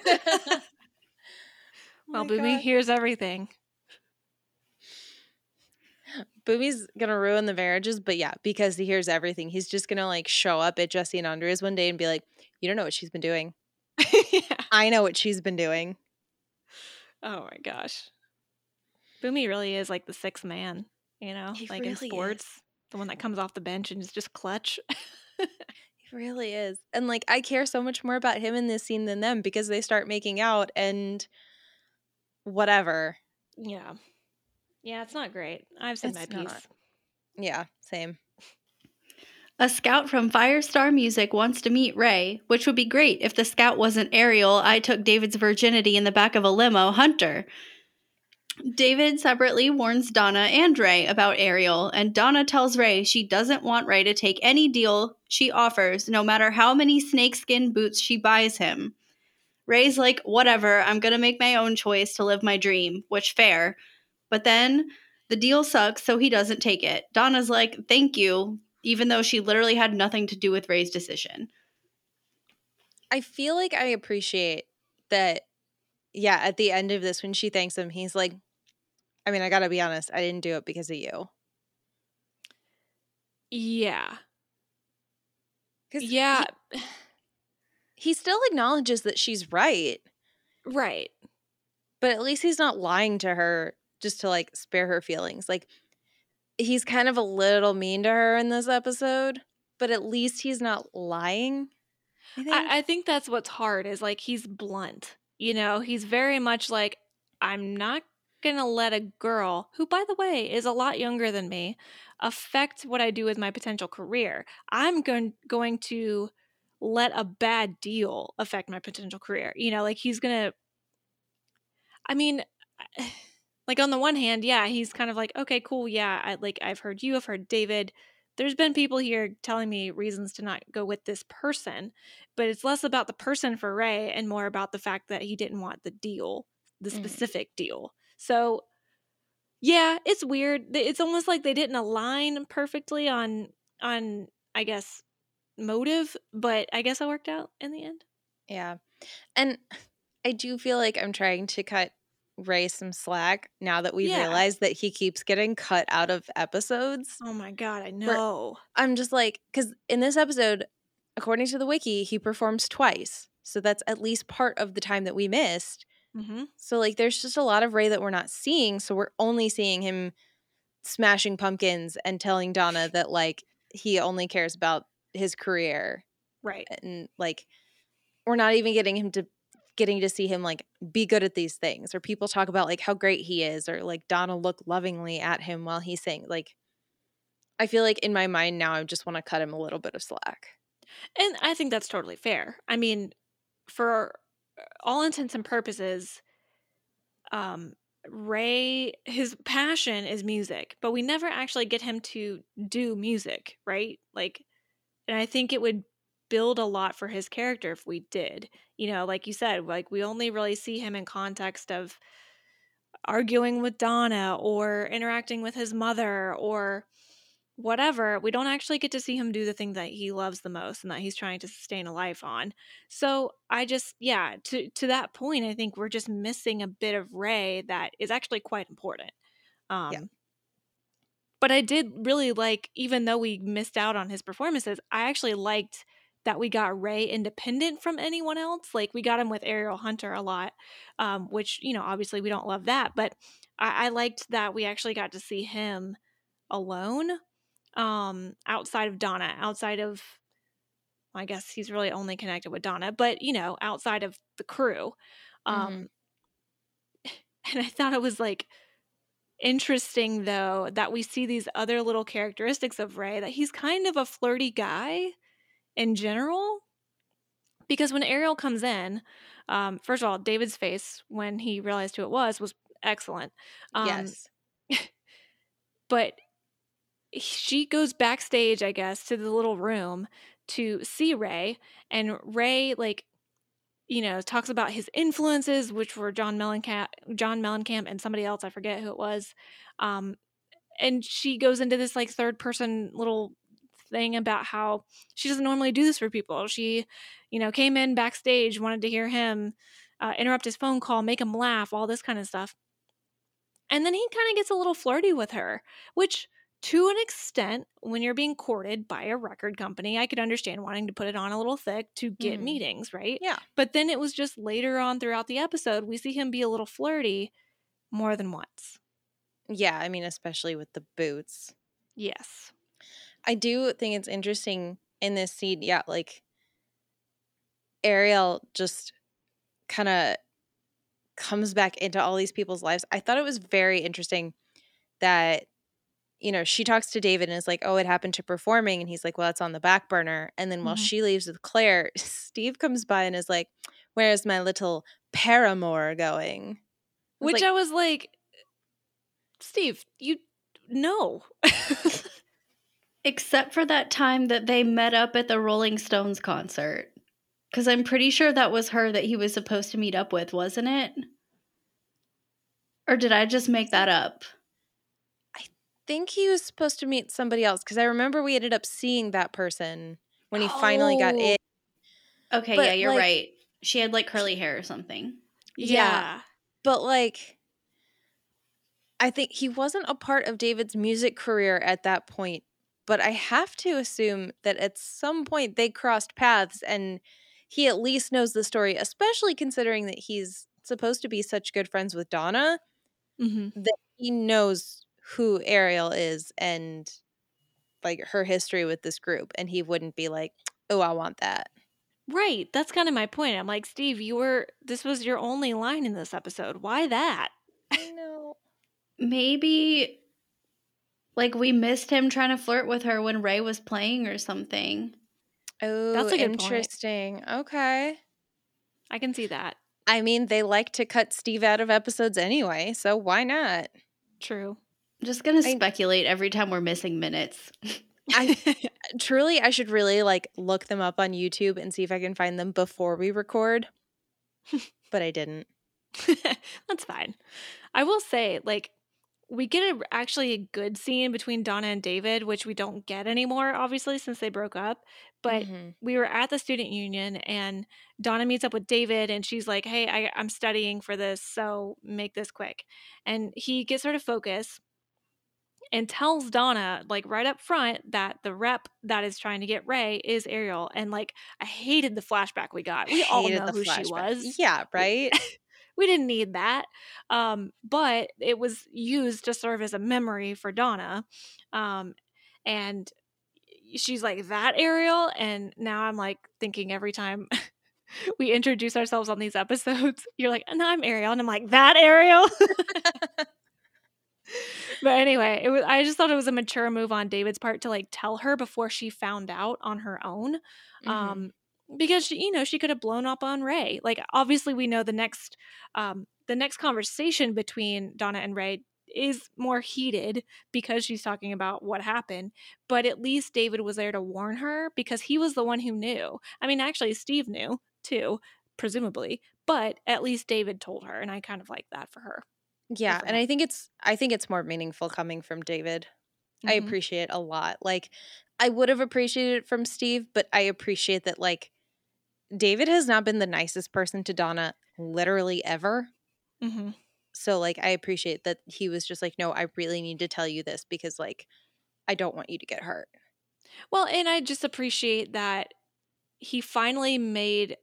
Well, oh my Boomy God. hears everything. Boomy's gonna ruin the marriages, but yeah, because he hears everything, he's just gonna like show up at Jesse and Andrea's one day and be like, "You don't know what she's been doing. yeah. I know what she's been doing." Oh my gosh. Boomy really is like the sixth man, you know, He like in really is. sports, the one that comes off the bench and is just clutch. He really is, and like I care so much more about him in this scene than them because they start making out and whatever. yeah. Yeah, it's not great. I've seen my piece. not. Yeah, same. A scout from Firestar Music wants to meet Ray, which would be great if the scout wasn't Ariel. I took David's virginity in the back of a limo, Hunter. David separately warns Donna and Ray about Ariel, and Donna tells Ray she doesn't want Ray to take any deal she offers, no matter how many snakeskin boots she buys him. Ray's like, whatever, I'm gonna make my own choice to live my dream, which fair. But then the deal sucks, so he doesn't take it. Donna's like, thank you, even though she literally had nothing to do with Ray's decision. I feel like I appreciate that. Yeah, at the end of this, when she thanks him, he's like, I mean, I gotta be honest, I didn't do it because of you. Yeah. 'Cause Yeah. He, he still acknowledges that she's right, Right. but at least he's not lying to her just to like spare her feelings. Like, he's kind of a little mean to her in this episode, but at least he's not lying. I think. I, I think that's what's hard is like he's blunt. You know, he's very much like, I'm not gonna let a girl, who by the way is a lot younger than me, affect what I do with my potential career. I'm going going to let a bad deal affect my potential career. You know, like he's gonna I mean like on the one hand, yeah, he's kind of like, okay, cool, yeah, I like I've heard you, I've heard David. There's been people here telling me reasons to not go with this person but it's less about the person for Ray and more about the fact that he didn't want the deal, the Mhm. specific deal. So, yeah, it's weird. It's almost like they didn't align perfectly on on I guess motive, but I guess it worked out in the end. Yeah. And I do feel like I'm trying to cut Ray some slack now that we've Yeah. realized that he keeps getting cut out of episodes. Oh my god, I know. I'm just like, because in this episode, according to the wiki, he performs twice. So that's at least part of the time that we missed. hmm So, like, there's just a lot of Ray that we're not seeing. So, we're only seeing him smashing pumpkins and telling Donna that, like, he only cares about his career Right. and like we're not even getting him to getting to see him like be good at these things or people talk about like how great he is or like Donna look lovingly at him while he's saying like I feel like in my mind now I just want to cut him a little bit of slack. And I think that's totally fair. I mean, for all intents and purposes, um, Ray, his passion is music, but we never actually get him to do music, right? Like, and I think it would build a lot for his character if we did. You know, like you said, like we only really see him in context of arguing with Donna or interacting with his mother or whatever, we don't actually get to see him do the thing that he loves the most and that he's trying to sustain a life on. So I just, yeah, to to that point, I think we're just missing a bit of Ray that is actually quite important. Um, But I did really like, even though we missed out on his performances, I actually liked that we got Ray independent from anyone else. Like we got him with Ariel Hunter a lot, um, which you know obviously we don't love that, but I, I liked that we actually got to see him alone, um, outside of Donna, outside of. I guess he's really only connected with Donna, but you know, outside of the crew. Um, and I thought it was like interesting though that we see these other little characteristics of Ray that he's kind of a flirty guy in general. Because when Ariel comes in, um, first of all, David's face when he realized who it was was excellent. Um, yes. but she goes backstage, I guess, to the little room to see Ray, and Ray like you know talks about his influences, which were John Mellencamp, John Mellencamp, and somebody else I forget who it was. Um, and she goes into this like third person little thing about how she doesn't normally do this for people. She, you know, came in backstage, wanted to hear him uh, interrupt his phone call, make him laugh, all this kind of stuff. And then he kind of gets a little flirty with her, which to an extent, when you're being courted by a record company, I could understand wanting to put it on a little thick to get Mhm. meetings, right? Yeah. But then it was just later on throughout the episode, we see him be a little flirty more than once. Yeah, I mean, especially with the boots. Yes. I do think it's interesting in this scene. Yeah, like Ariel just kind of comes back into all these people's lives. I thought it was very interesting that, you know, she talks to David and is like, oh, it happened to performing. And he's like, well, that's on the back burner. And then while Mhm. she leaves with Claire, Steve comes by and is like, where's my little paramour going? I Which like, I was like, Steve, you no. Except for that time that they met up at the Rolling Stones concert. Because I'm pretty sure that was her that he was supposed to meet up with, wasn't it? Or did I just make that up? I think he was supposed to meet somebody else because I remember we ended up seeing that person when he finally got Oh. in. Okay, But, yeah, you're like- right. She had like curly hair or something. yeah. But like, I think he wasn't a part of David's music career at that point. But I have to assume that at some point they crossed paths and he at least knows the story, especially considering that he's supposed to be such good friends with Donna. Mm-hmm. that he knows who Ariel is and like her history with this group, and he wouldn't be like, "Oh, I want that." Right. That's kind of my point. I'm like, Steve, you were this was your only line in this episode. Why that? I know. Maybe like we missed him trying to flirt with her when Ray was playing or something. Oh, That's a good point. interesting. Okay. I can see that. I mean, they like to cut Steve out of episodes anyway, so why not? True. I'm Just gonna I- speculate every time we're missing minutes. I truly, I should really like look them up on YouTube and see if I can find them before we record. but I didn't. That's fine. I will say, like, we get a, actually a good scene between Donna and David, which we don't get anymore, obviously, since they broke up. But Mhm. we were at the student union, and Donna meets up with David, and she's like, "Hey, I, I'm studying for this, so make this quick." And he gets her to focus and tells Donna, like right up front, that the rep that is trying to get Ray is Ariel. And like, I hated the flashback we got. We all know who she was Yeah, right. We didn't need that um, but it was used to serve as a memory for donna um, and she's like that ariel and now i'm like thinking every time we introduce ourselves on these episodes you're like no i'm ariel and i'm like that ariel but anyway it was i just thought it was a mature move on david's part to like tell her before she found out on her own Mhm. um because she, you know she could have blown up on ray like obviously we know the next um the next conversation between donna and ray is more heated because she's talking about what happened but at least david was there to warn her because he was the one who knew i mean actually steve knew too presumably but at least david told her and i kind of like that for her Yeah, and. I think it's I think it's more meaningful coming from David. I Mhm. appreciate it a lot. Like I would have appreciated it from Steve, but I appreciate that like David has not been the nicest person to Donna literally ever. Mhm. So like I appreciate that he was just like, "No, I really need to tell you this because like I don't want you to get hurt." Well, and I just appreciate that he finally made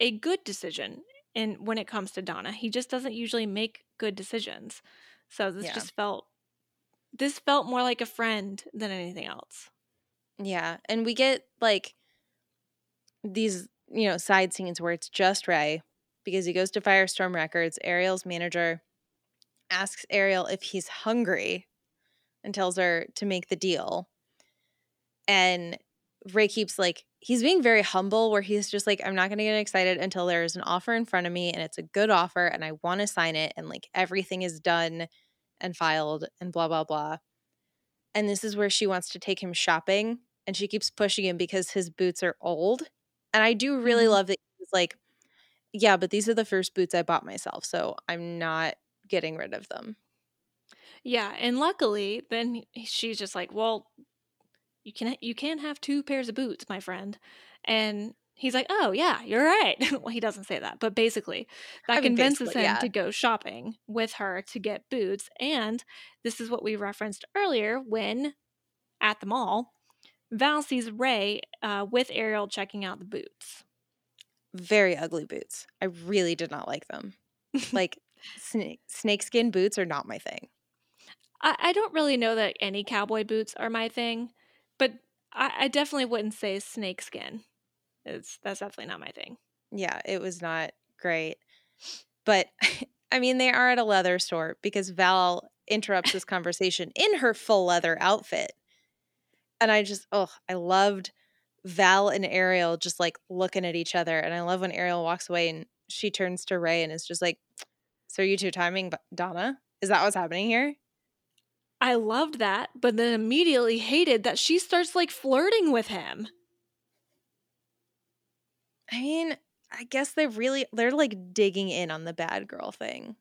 a good decision And when it comes to Donna. He just doesn't usually make good decisions. So this Yeah. just felt this felt more like a friend than anything else. Yeah, and we get like these, you know, side scenes where it's just Ray because he goes to Firestorm Records. Ariel's manager asks Ariel if he's hungry and tells her to make the deal. And Ray keeps like he's being very humble where he's just like I'm not going to get excited until there's an offer in front of me and it's a good offer and I want to sign it and like everything is done and filed and blah blah blah. And this is where she wants to take him shopping and she keeps pushing him because his boots are old. And I do really Mhm. love that he's like, yeah, but these are the first boots I bought myself, so I'm not getting rid of them. Yeah, and luckily then she's just like, "Well, you can you can have two pairs of boots, my friend." And he's like, "Oh, yeah, you're right." well, he doesn't say that, but basically that I mean, convinces basically, him yeah. to go shopping with her to get boots. And this is what we referenced earlier when at the mall, Val sees Ray uh, with Ariel checking out the boots. Very ugly boots. I really did not like them. Like snake snakeskin boots are not my thing. I, I don't really know that any cowboy boots are my thing, but I, I definitely wouldn't say snakeskin. It's that's definitely not my thing. Yeah, it was not great. But I mean, they are at a leather store because Val interrupts this conversation in her full leather outfit. And I just, oh, I loved Val and Ariel just like looking at each other. And I love when Ariel walks away and she turns to Ray and is just like, So you two timing Donna? Is that what's happening here? I loved that, but then immediately hated that she starts like flirting with him. I mean, I guess they really, they're like digging in on the bad girl thing.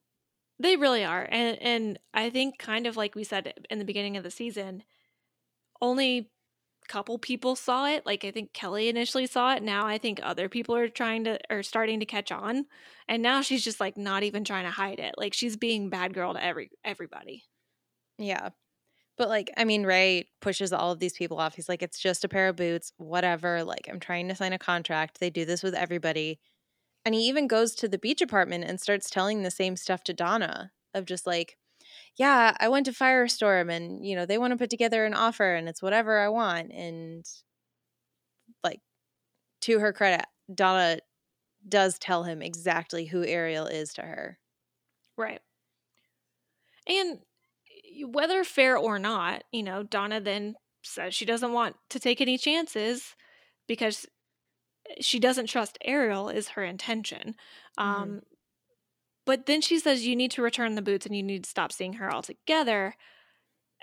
They really are. And and I think kind of like we said in the beginning of the season, only couple people saw it. Like I think Kelly initially saw it. Now I think other people are trying to are starting to catch on. And now she's just like not even trying to hide it. Like she's being bad girl to every everybody. Yeah. But like, I mean, Ray pushes all of these people off. He's like, it's just a pair of boots, whatever. Like, I'm trying to sign a contract. They do this with everybody. And he even goes to the beach apartment and starts telling the same stuff to Donna of just like, yeah, I went to Firestorm and, you know, they want to put together an offer and it's whatever I want. And like, to her credit, Donna does tell him exactly who Ariel is to her. Right. And eh, whether fair or not, you know, Donna then says she doesn't want to take any chances because eh, she doesn't trust Ariel is her intention. Mm-hmm. Um but then she says you need to return the boots and you need to stop seeing her altogether.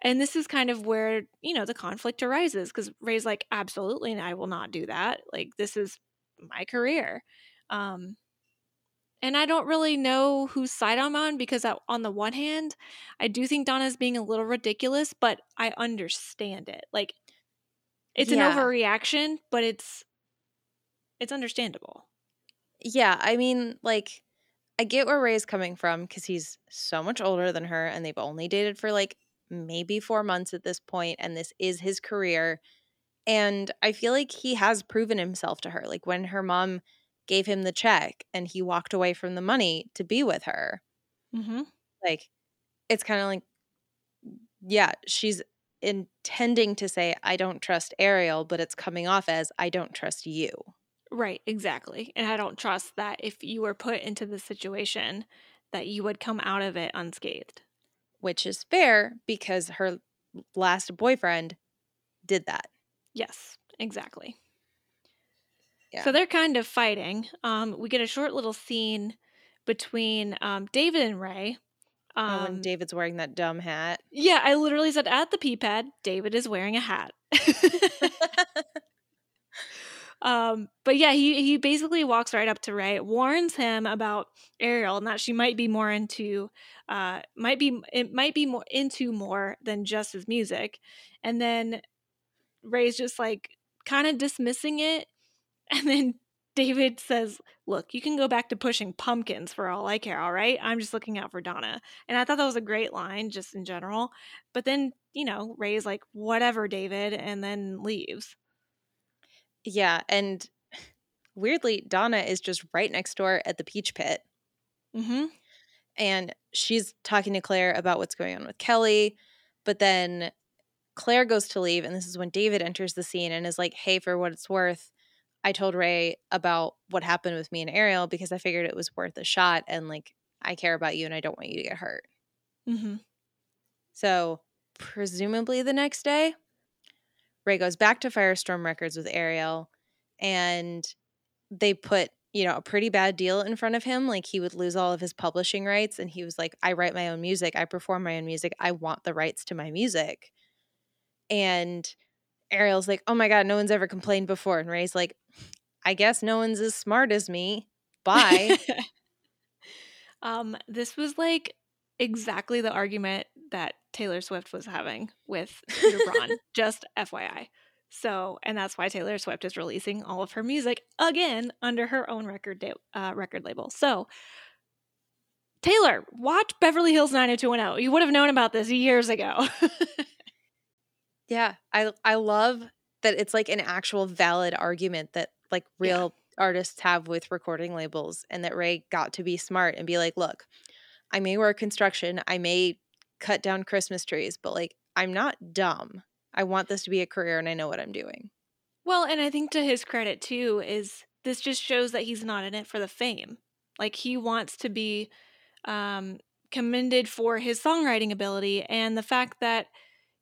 And this is kind of where, you know, the conflict arises because Ray's like, absolutely, and I will not do that. Like, this is my career. Um, and I don't really know whose side I'm on because, I, on the one hand, I do think Donna's being a little ridiculous, but I understand it. Like, it's Yeah. an overreaction, but it's it's understandable. Yeah, I mean, like, I get where Ray's coming from because he's so much older than her and they've only dated for like maybe four months at this point, and this is his career. And I feel like he has proven himself to her. Like, when her mom gave him the check and he walked away from the money to be with her, Mm-hmm. like, it's kind of like, yeah, she's intending to say, I don't trust Ariel, but it's coming off as, I don't trust you. Right, exactly. And I don't trust that if you were put into the situation that you would come out of it unscathed. which is fair because her last boyfriend did that. Yes, exactly. Yeah. So they're kind of fighting. Um, we get a short little scene between um, David and Ray. Um, oh, when David's wearing that dumb hat. yeah, I literally said at the pee pad, David is wearing a hat. um, but yeah, he he basically walks right up to Ray, warns him about Ariel and that she might be more into, uh, might be it might be more into more than just his music, and then Ray's just like kind of dismissing it, and then David says, "Look, you can go back to pushing pumpkins for all I care. All right, I'm just looking out for Donna." And I thought that was a great line, just in general. But then you know, Ray's like, "Whatever, David," and then leaves. Yeah, and weirdly, Donna is just right next door at the Peach Pit. Mm-hmm. and she's talking to Claire about what's going on with Kelly. But then Claire goes to leave, and this is when David enters the scene and is like, Hey, for what it's worth, I told Ray about what happened with me and Ariel because I figured it was worth a shot, and like, I care about you and I don't want you to get hurt. Mm-hmm. So, presumably the next day, Ray goes back to Firestorm Records with Ariel, and they put you know a pretty bad deal in front of him like he would lose all of his publishing rights and he was like i write my own music i perform my own music i want the rights to my music. And ariel's like oh my god no one's ever complained before. And ray's like i guess no one's as smart as me. Bye. Um, this was like exactly the argument that Taylor Swift was having with Peter Braun. just FYI. So, and that's why Taylor Swift is releasing all of her music again under her own record da- uh, record label. So, Taylor, watch Beverly Hills 90210. You would have known about this years ago. yeah i i love that it's like an actual valid argument that like Yeah. real artists have with recording labels and that ray got to be smart and be like look i may work construction i may cut down christmas trees but like i'm not dumb i want this to be a career and i know what i'm doing well, and I think to his credit too is this just shows that he's not in it for the fame. Like he wants to be um, commended for his songwriting ability and the fact that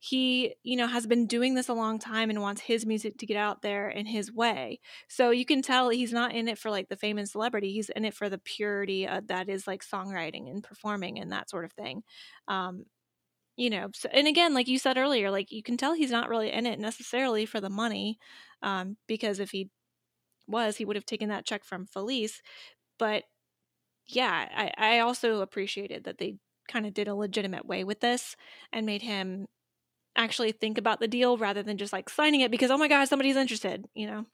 he, you know, has been doing this a long time and wants his music to get out there in his way. So you can tell he's not in it for like the fame and celebrity. He's in it for the purity uh, that is like songwriting and performing and that sort of thing. Um, you know, so, and again, like you said earlier, like you can tell he's not really in it necessarily for the money, um, because if he was, he would have taken that check from Felice. But yeah, I, I also appreciated that they kind of did a legitimate way with this and made him actually think about the deal rather than just like signing it because oh my god somebody's interested you know?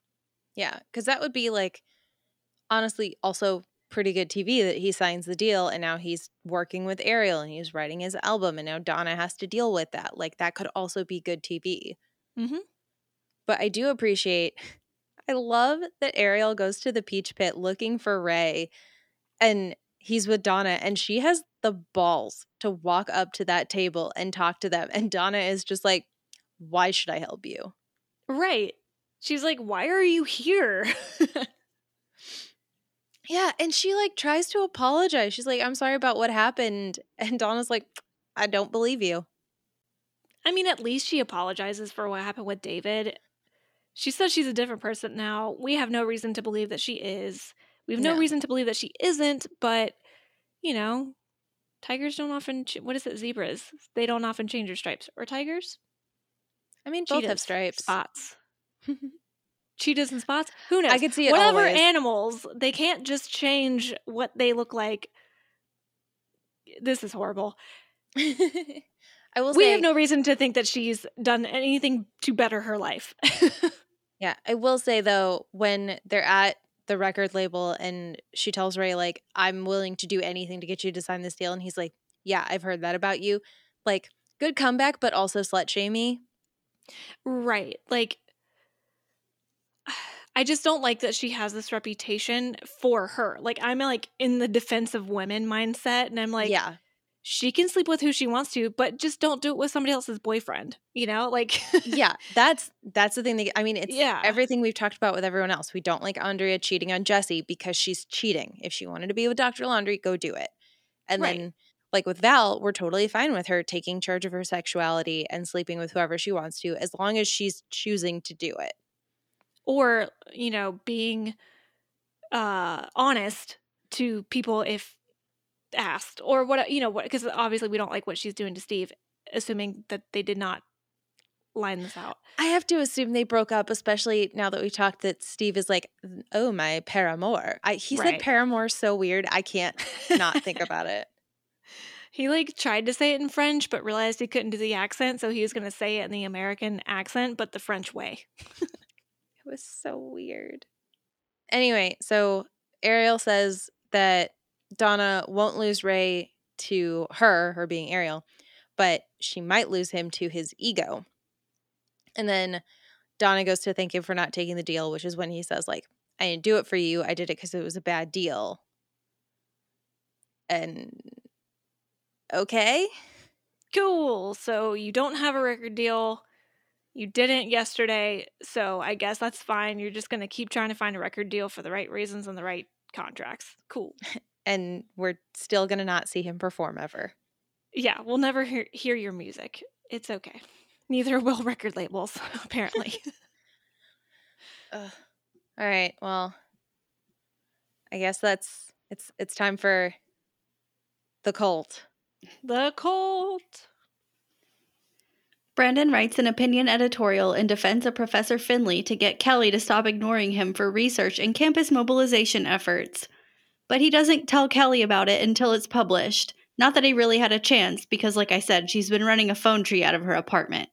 Yeah because that would be like honestly also pretty good tv that he signs the deal and now he's working with ariel and he's writing his album and now donna has to deal with that. Like that could also be good tv mm-hmm. but I do appreciate I love that Ariel goes to the peach pit looking for Ray and he's with Donna and she has the balls to walk up to that table and talk to them and Donna is just like why should I help you? right she's like why are you here Yeah, and she like tries to apologize. She's like I'm sorry about what happened and Donna's like I don't believe you. i mean at least she apologizes for what happened with david she says she's a different person now we have no reason to believe that she is we have no, No. reason to believe that she isn't but you know tigers don't often ch- what is it zebras? They don't often change their stripes. Or tigers? I mean both have stripes. spots. Cheetahs and spots? Who knows? I could see it whatever always. animals they can't just change what they look like. This is horrible. I will we say have no reason to think that she's done anything to better her life. Yeah, I will say though, when they're at the record label and she tells Ray, like, I'm willing to do anything to get you to sign this deal, and he's like, Yeah, I've heard that about you. Like, good comeback, but also slut shamey. right like I just don't like that she has this reputation for her. Like I'm like in the defense of women mindset and I'm like yeah. She can sleep with who she wants to, but just don't do it with somebody else's boyfriend, you know? Like Yeah. That's that's the thing that I mean, it's Yeah. everything we've talked about with everyone else. We don't like Andrea cheating on Jesse because she's cheating. If she wanted to be with Dr. Laundry, go do it. And Right. then like with Val, we're totally fine with her taking charge of her sexuality and sleeping with whoever she wants to, as long as she's choosing to do it. or you know being uh honest to people if asked or what you know what because obviously we don't like what she's doing to steve assuming that they did not line this out I have to assume they broke up, especially now that we talked that Steve is like, oh, my paramour. I, he Right. said paramour so weird. I can't not think about it. he like tried to say it in french but realized he couldn't do the accent so he was going to say it in the american accent but the french way It was so weird. Anyway, so Ariel says that Donna won't lose Ray to her, her being Ariel, but she might lose him to his ego. And then Donna goes to thank him for not taking the deal, which is when he says, like, I didn't do it for you. I did it because it was a bad deal. And okay. Cool. So you don't have a record deal. You didn't yesterday. So I guess that's fine. You're just going to keep trying to find a record deal for the right reasons and the right contracts. Cool. And we're still going to not see him perform ever. Yeah, we'll never hear, hear your music. It's okay. Neither will record labels, apparently. Ugh. All right. Well, I guess that's it's it's time for the cult. the cult. Brandon writes an opinion editorial in defense of Professor Finley to get Kelly to stop ignoring him for research and campus mobilization efforts. But he doesn't tell Kelly about it until it's published. Not that he really had a chance, because, like I said, she's been running a phone tree out of her apartment.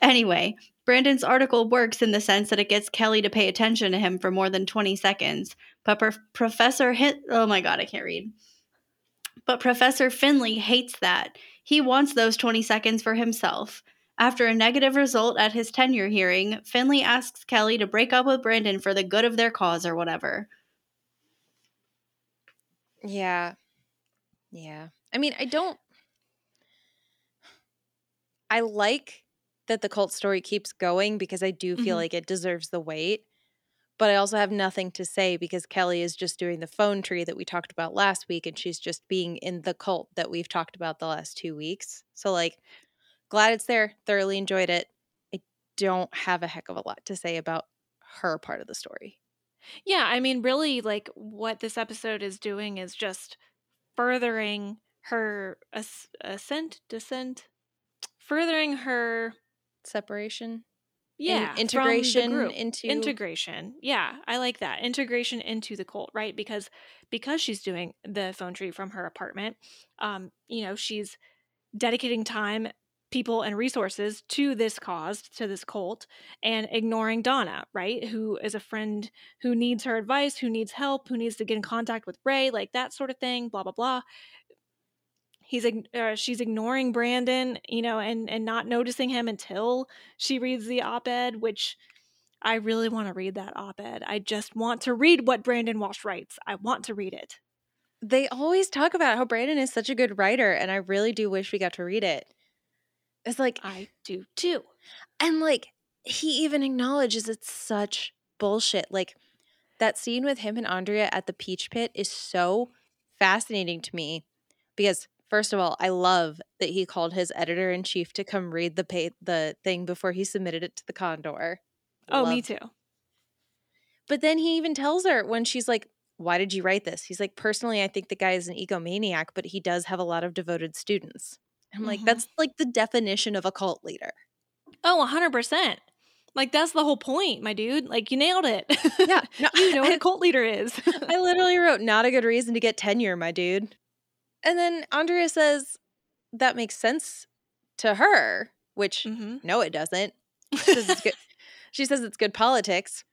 Anyway, Brandon's article works in the sense that it gets Kelly to pay attention to him for more than 20 seconds. But Prof- Professor Hit. Oh my god, I can't read. But Professor Finley hates that. He wants those 20 seconds for himself. After a negative result at his tenure hearing, Finley asks Kelly to break up with Brandon for the good of their cause or whatever. Yeah. Yeah. I mean, I don't I like that the cult story keeps going because I do feel Mhm. like it deserves the wait. But I also have nothing to say because Kelly is just doing the phone tree that we talked about last week and she's just being in the cult that we've talked about the last 2 weeks. So like glad it's there. Thoroughly enjoyed it. I don't have a heck of a lot to say about her part of the story. Yeah, I mean, really, like what this episode is doing is just furthering her as- ascent, descent, furthering her Separation, yeah the integration into integration. Yeah, I like that integration into the cult, right? Because because she's doing the phone tree from her apartment, um, you know, she's dedicating time, people, and resources to this cause, to this cult, and ignoring Donna, right? Who is a friend who needs her advice, who needs help, who needs to get in contact with Ray, like that sort of thing. Blah blah blah. He's uh, she's ignoring Brandon, you know, and and not noticing him until she reads the op-ed, which I really want to read that op-ed. I just want to read what Brandon Walsh writes. I want to read it. they always talk about how Brandon is such a good writer, and I really do wish we got to read it. It's like, I do too. and like, he even acknowledges it's such bullshit. Like, that scene with him and Andrea at the Peach Pit is so fascinating to me because, first of all, I love that he called his editor in chief to come read the pay- the thing before he submitted it to the Condor. Oh, me too. But then he even tells her when she's like, Why did you write this? He's like, Personally, I think the guy is an egomaniac, but he does have a lot of devoted students. I'm like, Mhm. That's like the definition of a cult leader. Oh, 100%. Like, that's the whole point, my dude. Like, you nailed it. Yeah. No, you know what I- a cult leader is. I literally wrote, Not a good reason to get tenure, my dude. And then Andrea says, That makes sense to her, which hmm no, it doesn't. She says it's good. she says it's good politics,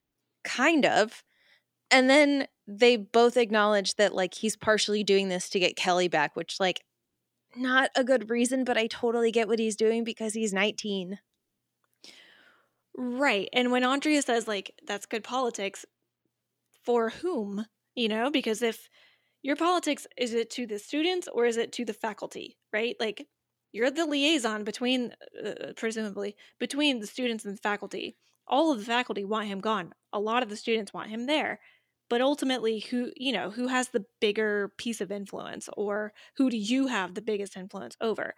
kind of. And then they both acknowledge that like he's partially doing this to get Kelly back, which like not a good reason, but I totally get what he's doing because he's 19. Right. And when Andrea says, like, that's good politics, for whom? You know, because if your politics, is it to the students or is it to the faculty, right? Like, you're the liaison between, uh, presumably, between the students and the faculty. All of the faculty want him gone. A lot of the students want him there. But ultimately, who, you know, who has the bigger piece of influence or who do you have the biggest influence over?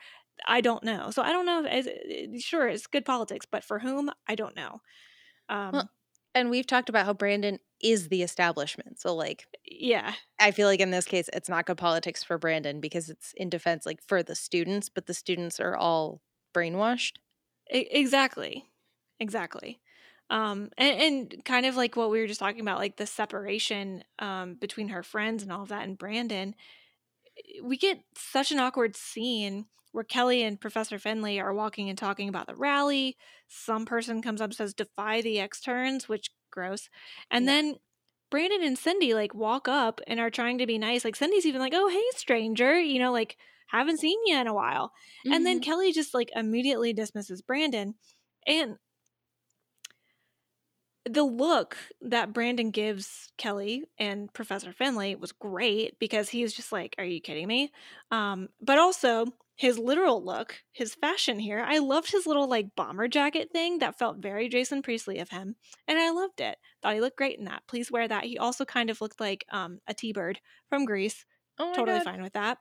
I don't know. So I don't know. If, is- sure, it's good politics, but for whom? I don't know. Um, Well, And we've talked about how Brandon is the establishment. So like yeah. I feel like in this case it's not good politics for Brandon because it's in defense like for the students, but the students are all brainwashed. Exactly exactly um and, and kind of like what we were just talking about like the separation um between her friends and all of that and brandon eh, we get such an awkward scene where kelly and professor finley are walking and talking about the rally some person comes up and says defy the externs which gross and Yeah. then brandon and cindy like walk up and are trying to be nice like cindy's even like oh hey stranger you know like haven't seen you in a while and then Mhm. Kelly just like immediately dismisses Brandon. And the look that Brandon gives Kelly and Professor Finley was great because he's just like, "Are you kidding me?" Um, but also his literal look, his fashion here. I loved his little like bomber jacket thing that felt very Jason Priestley of him, and I loved it. Thought he looked great in that. Please wear that. He also kind of looked like um, a T-bird from Grease. Oh my totally God. fine with that.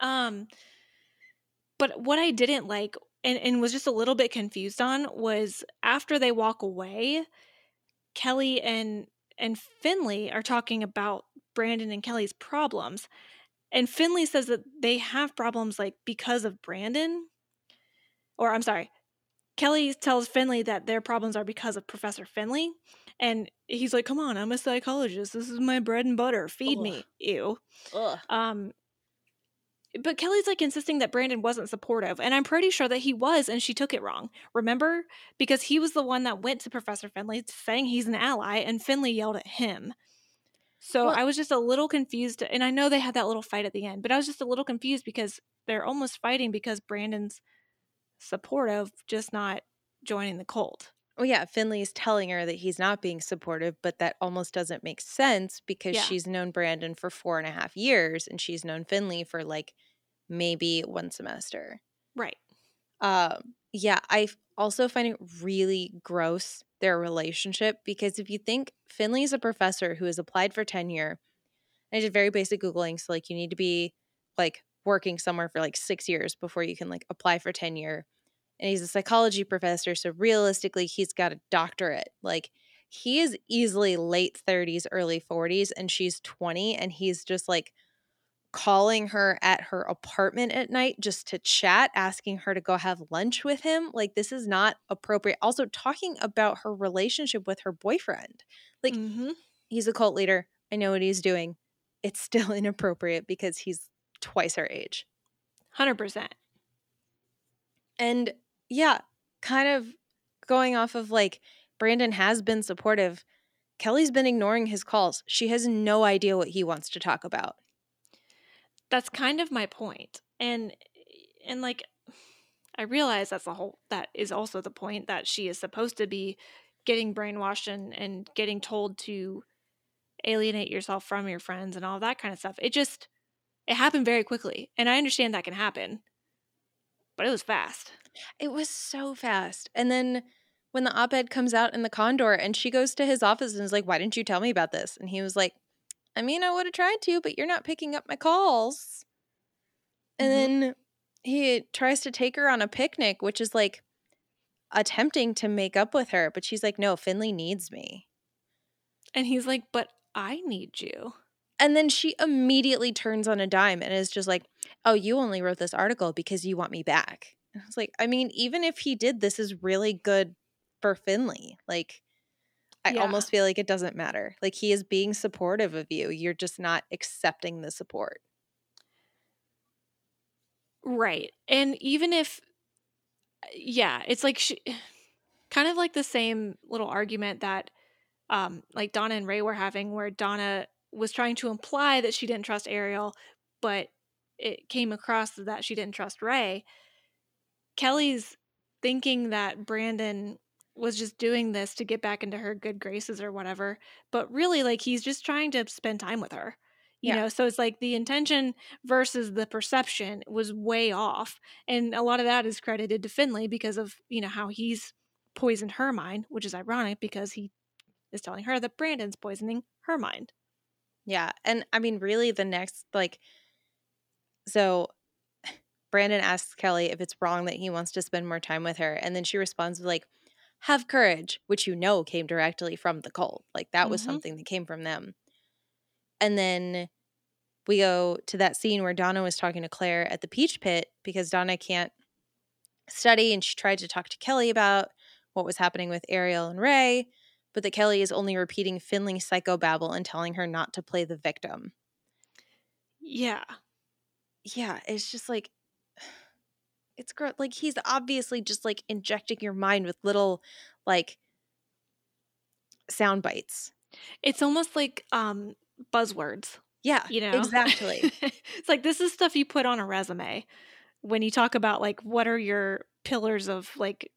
Um, but what I didn't like and, and was just a little bit confused on was after they walk away, Kelly and and Finley are talking about Brandon and Kelly's problems. And Finley says that they have problems like because of Brandon. Or I'm sorry. Kelly tells Finley that their problems are because of Professor Finley. And he's like, come on, I'm a psychologist. This is my bread and butter. Feed me. Ew. Ugh. Um, but Kelly's like insisting that Brandon wasn't supportive, and I'm pretty sure that he was, and she took it wrong. Remember? Because he was the one that went to Professor Finley saying he's an ally, and Finley yelled at him. So Well- I was just a little confused, and I know they had that little fight at the end, but I was just a little confused because they're almost fighting because Brandon's supportive, just not joining the cult. Well, yeah, Finley's telling her that he's not being supportive, but that almost doesn't make sense because Yeah. she's known Brandon for four and a half years and she's known Finley for like maybe one semester. Right. Um, yeah, I also find it really gross their relationship because if you think Finley is a professor who has applied for tenure, I did very basic googling, so like you need to be like working somewhere for like six years before you can like apply for tenure. And he's a psychology professor, so realistically, he's got a doctorate. Like he is easily late 30s, early 40s, and she's 20, and he's just like calling her at her apartment at night just to chat, asking her to go have lunch with him. Like, this is not appropriate. Also, talking about her relationship with her boyfriend. Like, hmm he's a cult leader. I know what he's doing. It's still inappropriate because he's twice her age. 100%. And yeah, kind of going off of like Brandon has been supportive. Kelly's been ignoring his calls. She has no idea what he wants to talk about. That's kind of my point and and like i realize that's the whole that is also the point that she is supposed to be getting brainwashed and and getting told to alienate yourself from your friends and all that kind of stuff it just it happened very quickly and i understand that can happen but it was fast It was so fast. And then when the op ed comes out in the Condor and she goes to his office and is like, Why didn't you tell me about this? And he was like, I mean, I would have tried to, but you're not picking up my calls. And mm-hmm. then he tries to take her on a picnic, which is like attempting to make up with her. But she's like, No, Finley needs me. and he's like but i need you And then she immediately turns on a dime and is just like, Oh, you only wrote this article because you want me back. And I was like, I mean, even if he did, this is really good for Finley. Like, I Yeah. almost feel like it doesn't matter. Like, he is being supportive of you. You're just not accepting the support. Right. And even if, yeah, it's like she, kind of like the same little argument that, um, like Donna and Ray were having, where Donna was trying to imply that she didn't trust Ariel, but it came across that she didn't trust Ray. Kelly's thinking that Brandon was just doing this to get back into her good graces or whatever, but really, like, he's just trying to spend time with her. You Yeah. know, so it's like the intention versus the perception was way off. And a lot of that is credited to Finley because of, you know, how he's poisoned her mind, which is ironic because he is telling her that Brandon's poisoning her mind. Yeah. And I mean, really, the next, like, so Brandon asks Kelly if it's wrong that he wants to spend more time with her. And then she responds with, like, have courage, which you know came directly from the cult. Like, that was Mhm. something that came from them. And then we go to that scene where Donna was talking to Claire at the Peach Pit because Donna can't study and she tried to talk to Kelly about what was happening with Ariel and Ray, but that Kelly is only repeating Finley's psychobabble and telling her not to play the victim. Yeah. Yeah, it's just like it's gross. Like he's obviously just like injecting your mind with little like sound bites. It's almost like um buzzwords, Yeah, you know? exactly. it's like this is stuff you put on a resume when you talk about like what are your pillars of like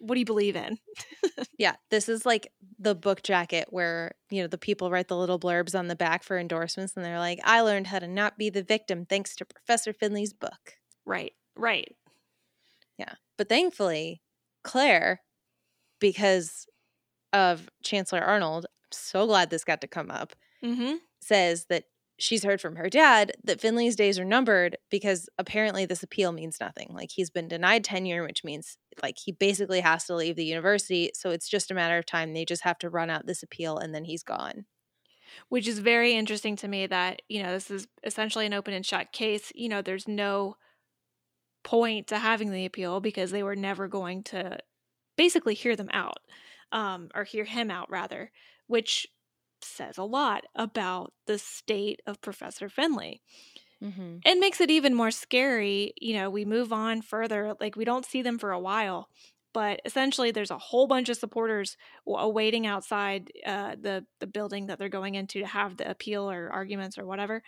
what do you believe in? Yeah, this is like the book jacket where, you know, the people write the little blurbs on the back for endorsements and they're like, I learned how to not be the victim thanks to Professor Finley's book. right, right. Yeah. But thankfully, Claire, because of Chancellor Arnold, I'm so glad this got to come up, Mm-hmm. says that she's heard from her dad that Finley's days are numbered because apparently this appeal means nothing. Like he's been denied tenure, which means like he basically has to leave the university. So it's just a matter of time. They just have to run out this appeal and then he's gone. Which is very interesting to me that, you know, this is essentially an open and shut case. You know, there's no point to having the appeal because they were never going to basically hear them out, um, or hear him out rather, which says a lot about the state of Professor Finley. Mm-hmm. It makes it even more scary. You know, we move on further, like we don't see them for a while, but essentially there's a whole bunch of supporters w- awaiting outside uh, the the building that they're going into to have the appeal or arguments or whatever.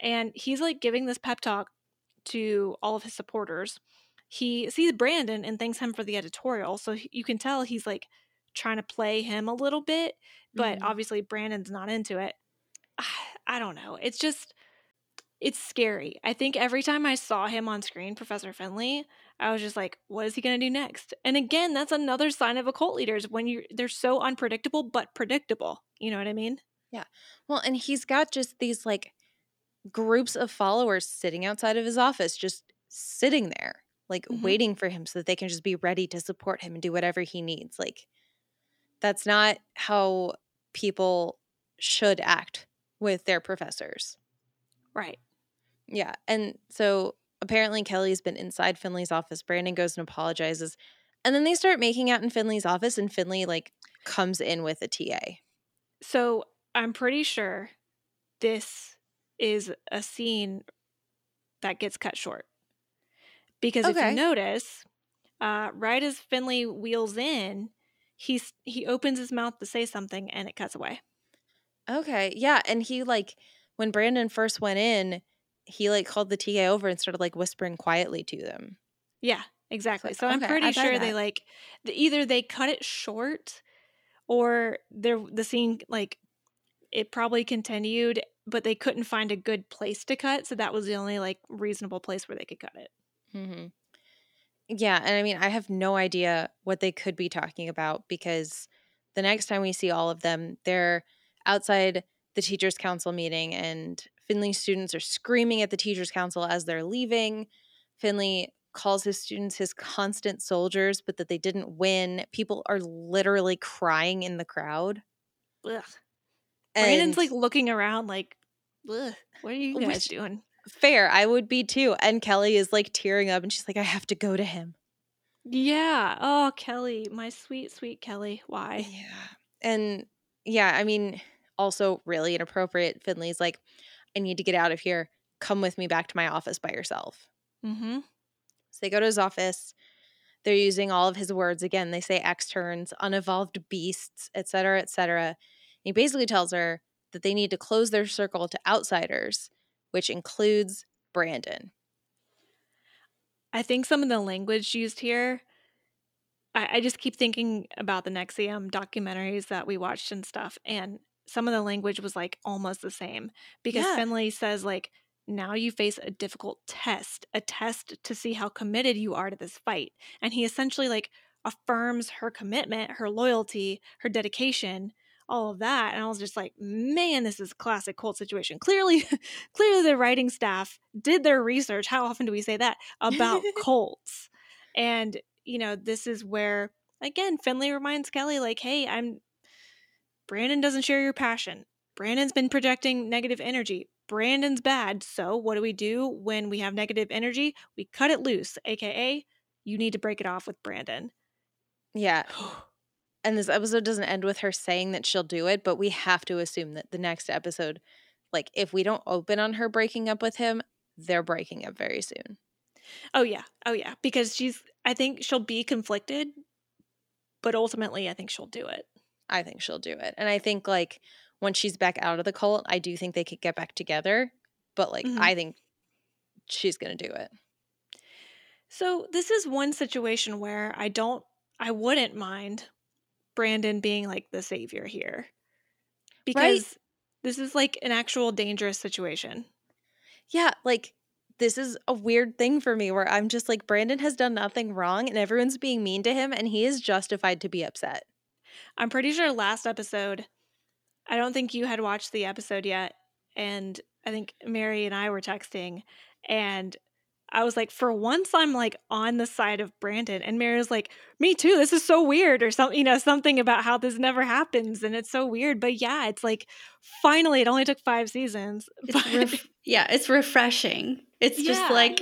And he's like giving this pep talk to all of his supporters. He sees Brandon and thanks him for the editorial, so you can tell he's like trying to play him a little bit, but Mhm. obviously Brandon's not into it. I don't know. It's just it's scary. I think every time I saw him on screen, Professor Finley, I was just like, what is he going to do next? And again, that's another sign of a cult leaders when you they're so unpredictable but predictable. You know what I mean? Yeah. Well, and he's got just these like groups of followers sitting outside of his office, just sitting there, like Mhm. waiting for him so that they can just be ready to support him and do whatever he needs. Like, that's not how people should act with their professors. Right. Yeah. And so apparently Kelly's been inside Finley's office. Brandon goes and apologizes. And then they start making out in Finley's office, and Finley like comes in with a TA. So I'm pretty sure this is a scene that gets cut short. Because if you notice, uh, right as Finley wheels in, he's he opens his mouth to say something and it cuts away. Okay. Yeah. And he like when Brandon first went in, he like called the TA over and started like whispering quietly to them. Yeah, exactly. So I'm okay, pretty sure they like the, either they cut it short or there the scene like it probably continued, but they couldn't find a good place to cut, so that was the only like reasonable place where they could cut it. Mm-hmm. Yeah. And I mean, I have no idea what they could be talking about because the next time we see all of them, they're outside the teachers' council meeting and Finley students are screaming at the teachers' council as they're leaving. Finley calls his students his constant soldiers, but that they didn't win. People are literally crying in the crowd. Ugh. Brandon's like looking around like, what are you guys doing? Fair, I would be too. And Kelly is like tearing up and she's like, I have to go to him. Yeah. Oh, Kelly, my sweet, sweet Kelly. Why? Yeah. And yeah, I mean, also really inappropriate. Finley's like, I need to get out of here. Come with me back to my office by yourself. Mm-hmm. So they go to his office. They're using all of his words again. They say externs, unevolved beasts, etc., etc. He basically tells her that they need to close their circle to outsiders, which includes Brandon. I think some of the language used here, I, I just keep thinking about the NXIVM documentaries that we watched and stuff, and some of the language was like almost the same because Yeah. Finley says like, now you face a difficult test, a test to see how committed you are to this fight, and he essentially like affirms her commitment, her loyalty, her dedication, all of that, and I was just like, man, this is a classic cult situation. Clearly, clearly the writing staff did their research. How often do we say that about cults? And you know, this is where again Finley reminds Kelly, like, hey, I'm Brandon doesn't share your passion. Brandon's been projecting negative energy. Brandon's bad. So, what do we do when we have negative energy? We cut it loose, aka, you need to break it off with Brandon. Yeah. And this episode doesn't end with her saying that she'll do it, but we have to assume that the next episode, like, if we don't open on her breaking up with him, they're breaking up very soon. oh, yeah. Oh, yeah. Because she's, I think she'll be conflicted, but ultimately, I think she'll do it. I think she'll do it. And I think, like, once she's back out of the cult, I do think they could get back together. But, like, Mhm. I think she's going to do it. So, this is one situation where I don't, I wouldn't mind Brandon being like the savior here. Because this is like an actual dangerous situation. Yeah, like this is a weird thing for me where I'm just like Brandon has done nothing wrong and everyone's being mean to him and he is justified to be upset. I'm pretty sure last episode, I don't think you had watched the episode yet. And I think Mary and I were texting. And I was like, for once, I'm like on the side of Brandon. And Mary was like, me too. This is so weird, or something, you know, something about how this never happens. And it's so weird. But yeah, it's like finally, it only took five seasons. It's ref- yeah, it's refreshing. It's just like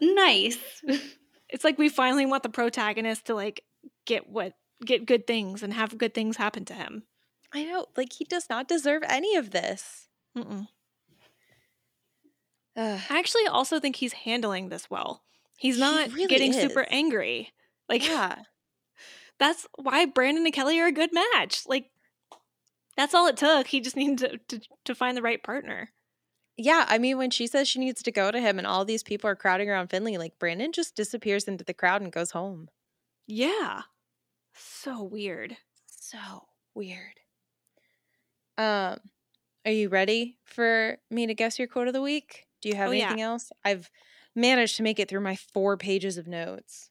nice. it's like we finally want the protagonist to like get what get good things and have good things happen to him. I know, like he does not deserve any of this. Mm-mm. Ugh. I actually also think he's handling this well. He's He not really getting super angry. Like yeah. that's why Brandon and Kelly are a good match. Like that's all it took. He just needed to, to, to find the right partner. Yeah, I mean, when she says she needs to go to him and all these people are crowding around Finley, like Brandon just disappears into the crowd and goes home. Yeah. So weird. So weird. Um, are you ready for me to guess your quote of the week? Do you have Oh, yeah. anything else? I've managed to make it through my four pages of notes.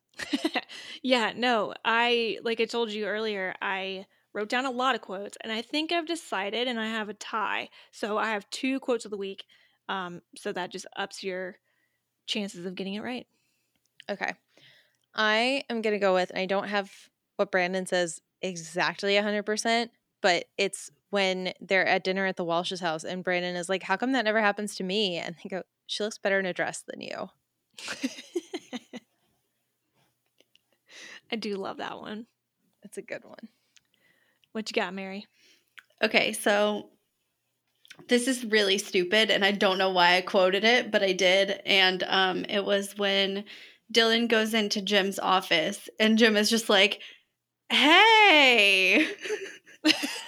yeah, no, I like I told you earlier, I wrote down a lot of quotes and I think I've decided and I have a tie. So I have two quotes of the week. Um, so that just ups your chances of getting it right. Okay. I am going to go with, and I don't have what Brandon says exactly 100%, but it's when they're at dinner at the Walsh's house and Brandon is like, How come that never happens to me? And they go, She looks better in a dress than you. I do love that one. It's a good one. What you got, Mary? Okay, so this is really stupid and I don't know why I quoted it, but I did. And um it was when Dylan goes into Jim's office and Jim is just like, "Hey."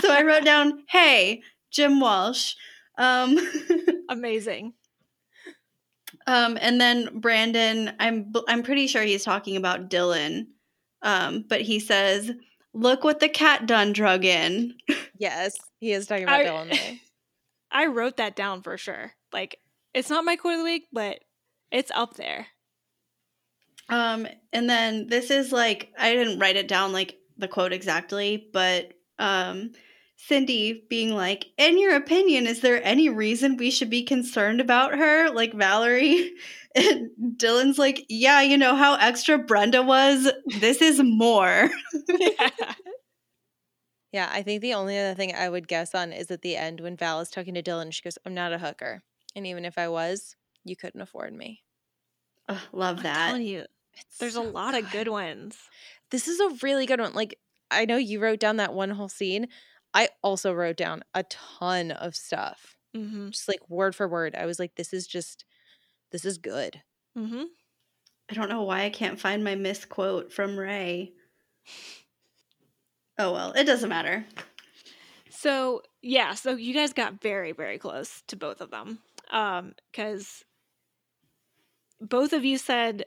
so I wrote down, "Hey, Jim Walsh." Um Amazing. Um, and then Brandon, I'm I'm pretty sure he's talking about Dylan, um, but he says, "Look what the cat done drug in." Yes, he is talking about I- Dylan. Though. I wrote that down for sure. Like, it's not my quote of the week, but it's up there. Um, and then this is like I didn't write it down like the quote exactly, but um, Cindy being like, "In your opinion, is there any reason we should be concerned about her?" Like Valerie, and Dylan's like, "Yeah, you know how extra Brenda was. This is more." Yeah, yeah, I think the only other thing I would guess on is at the end when Val is talking to Dylan, she goes, I'm not a hooker. And even if I was, you couldn't afford me. Ugh, love I'm that. telling you, It's there's so a lot of good ones. This is a really good one. Like, I know you wrote down that one whole scene. I also wrote down a ton of stuff, Mm-hmm. just like word for word. I was like, this is just, this is good. Mm-hmm. I don't know why I can't find my misquote from Ray. Oh well, it doesn't matter. So yeah, so you guys got very, very close to both of them. Um, because both of you said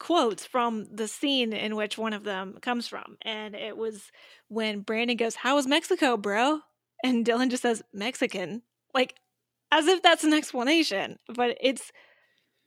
quotes from the scene in which one of them comes from. And it was when Brandon goes, How was Mexico, bro? And Dylan just says, Mexican. Like as if that's an explanation. But it's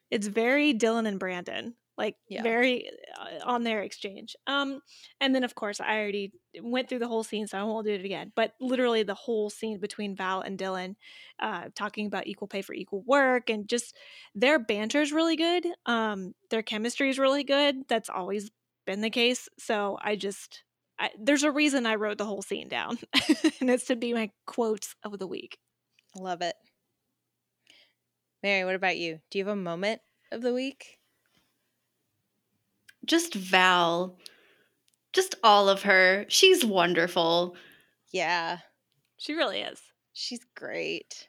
it's very Dylan and Brandon. Like Yeah. very uh, on their exchange. Um and then of course I already went through the whole scene, so I won't do it again. But literally the whole scene between Val and Dylan, uh, talking about equal pay for equal work, and just their banter is really good. Um, their chemistry is really good. That's always been the case. So I just, I, there's a reason I wrote the whole scene down, and it's to be my quotes of the week. I love it. Mary, what about you? Do you have a moment of the week? Just Val. Just all of her. She's wonderful. Yeah, She really is. she's great.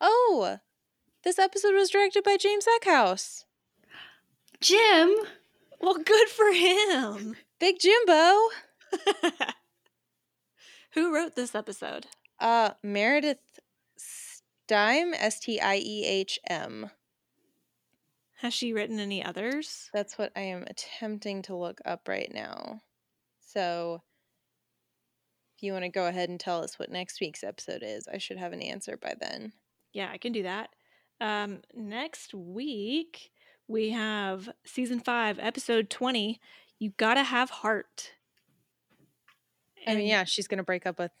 Oh, this episode was directed by James Eckhouse. Jim. Well, good for him. Big Jimbo. Who wrote this episode? Uh, Meredith Stiehm, S T I E H M. Has she written any others? That's what I am attempting to look up right now. So, if you want to go ahead and tell us what next week's episode is, I should have an answer by then. Yeah, I can do that. Um, next week we have season five, episode twenty. You gotta have heart. I mean, And- yeah, she's gonna break up with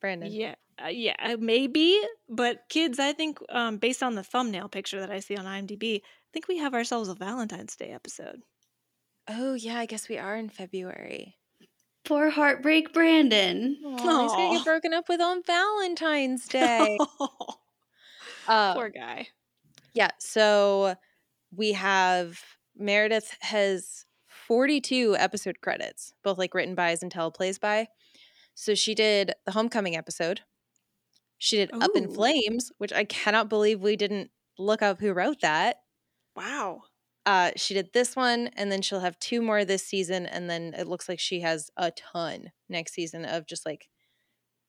Brandon. Yeah, uh, yeah, uh, maybe. But kids, I think um, based on the thumbnail picture that I see on IMDb, I think we have ourselves a Valentine's Day episode. Oh yeah, I guess we are in February. Poor heartbreak Brandon. Aw, he's gonna get broken up with on Valentine's Day. uh, Poor guy. yeah, so we have Meredith has 42 episode credits, both like written bys and teleplays by. So she did the homecoming episode. She did Up in Flames, which I cannot believe we didn't look up who wrote that. Wow. Uh, she did this one, and then she'll have two more this season, and then it looks like she has a ton next season of just like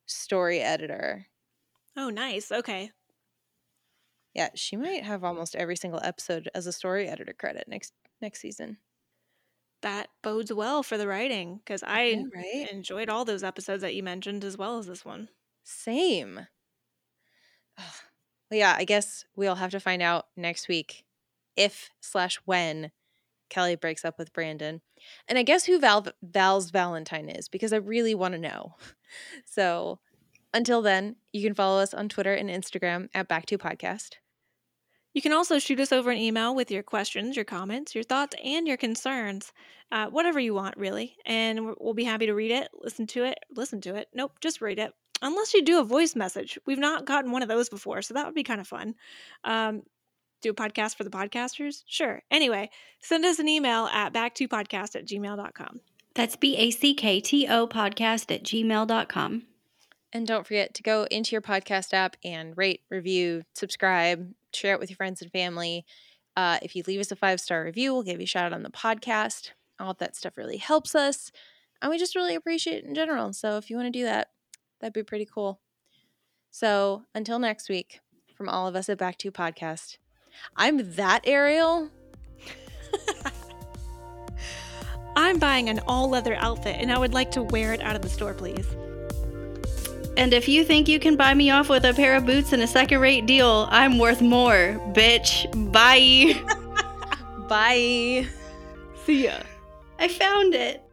story editor. Oh, nice. Okay. Yeah, she might have almost every single episode as a story editor credit next next season. That bodes well for the writing because I Yeah, right? enjoyed all those episodes that you mentioned as well as this one. Same. Well, yeah, I guess we'll have to find out next week if slash when Kelly breaks up with Brandon, and I guess who Val Val's Valentine is because I really want to know. So until then, you can follow us on Twitter and Instagram at Back to Podcast. You can also shoot us over an email with your questions, your comments, your thoughts, and your concerns. Uh, whatever you want, really. And we'll be happy to read it, listen to it, listen to it. Nope, just read it. Unless you do a voice message. We've not gotten one of those before, so that would be kind of fun. Um, do a podcast for the podcasters? Sure. Anyway, send us an email at backtopodcast at gmail.com. That's B A C K T O podcast at gmail.com. And don't forget to go into your podcast app and rate, review, subscribe, share it with your friends and family. Uh, if you leave us a five star review, we'll give you a shout out on the podcast. All of that stuff really helps us. And we just really appreciate it in general. So if you want to do that, that'd be pretty cool. So until next week, from all of us at Back to Podcast, I'm that Ariel. I'm buying an all leather outfit and I would like to wear it out of the store, please. And if you think you can buy me off with a pair of boots and a second rate deal, I'm worth more, bitch. Bye. Bye. See ya. I found it.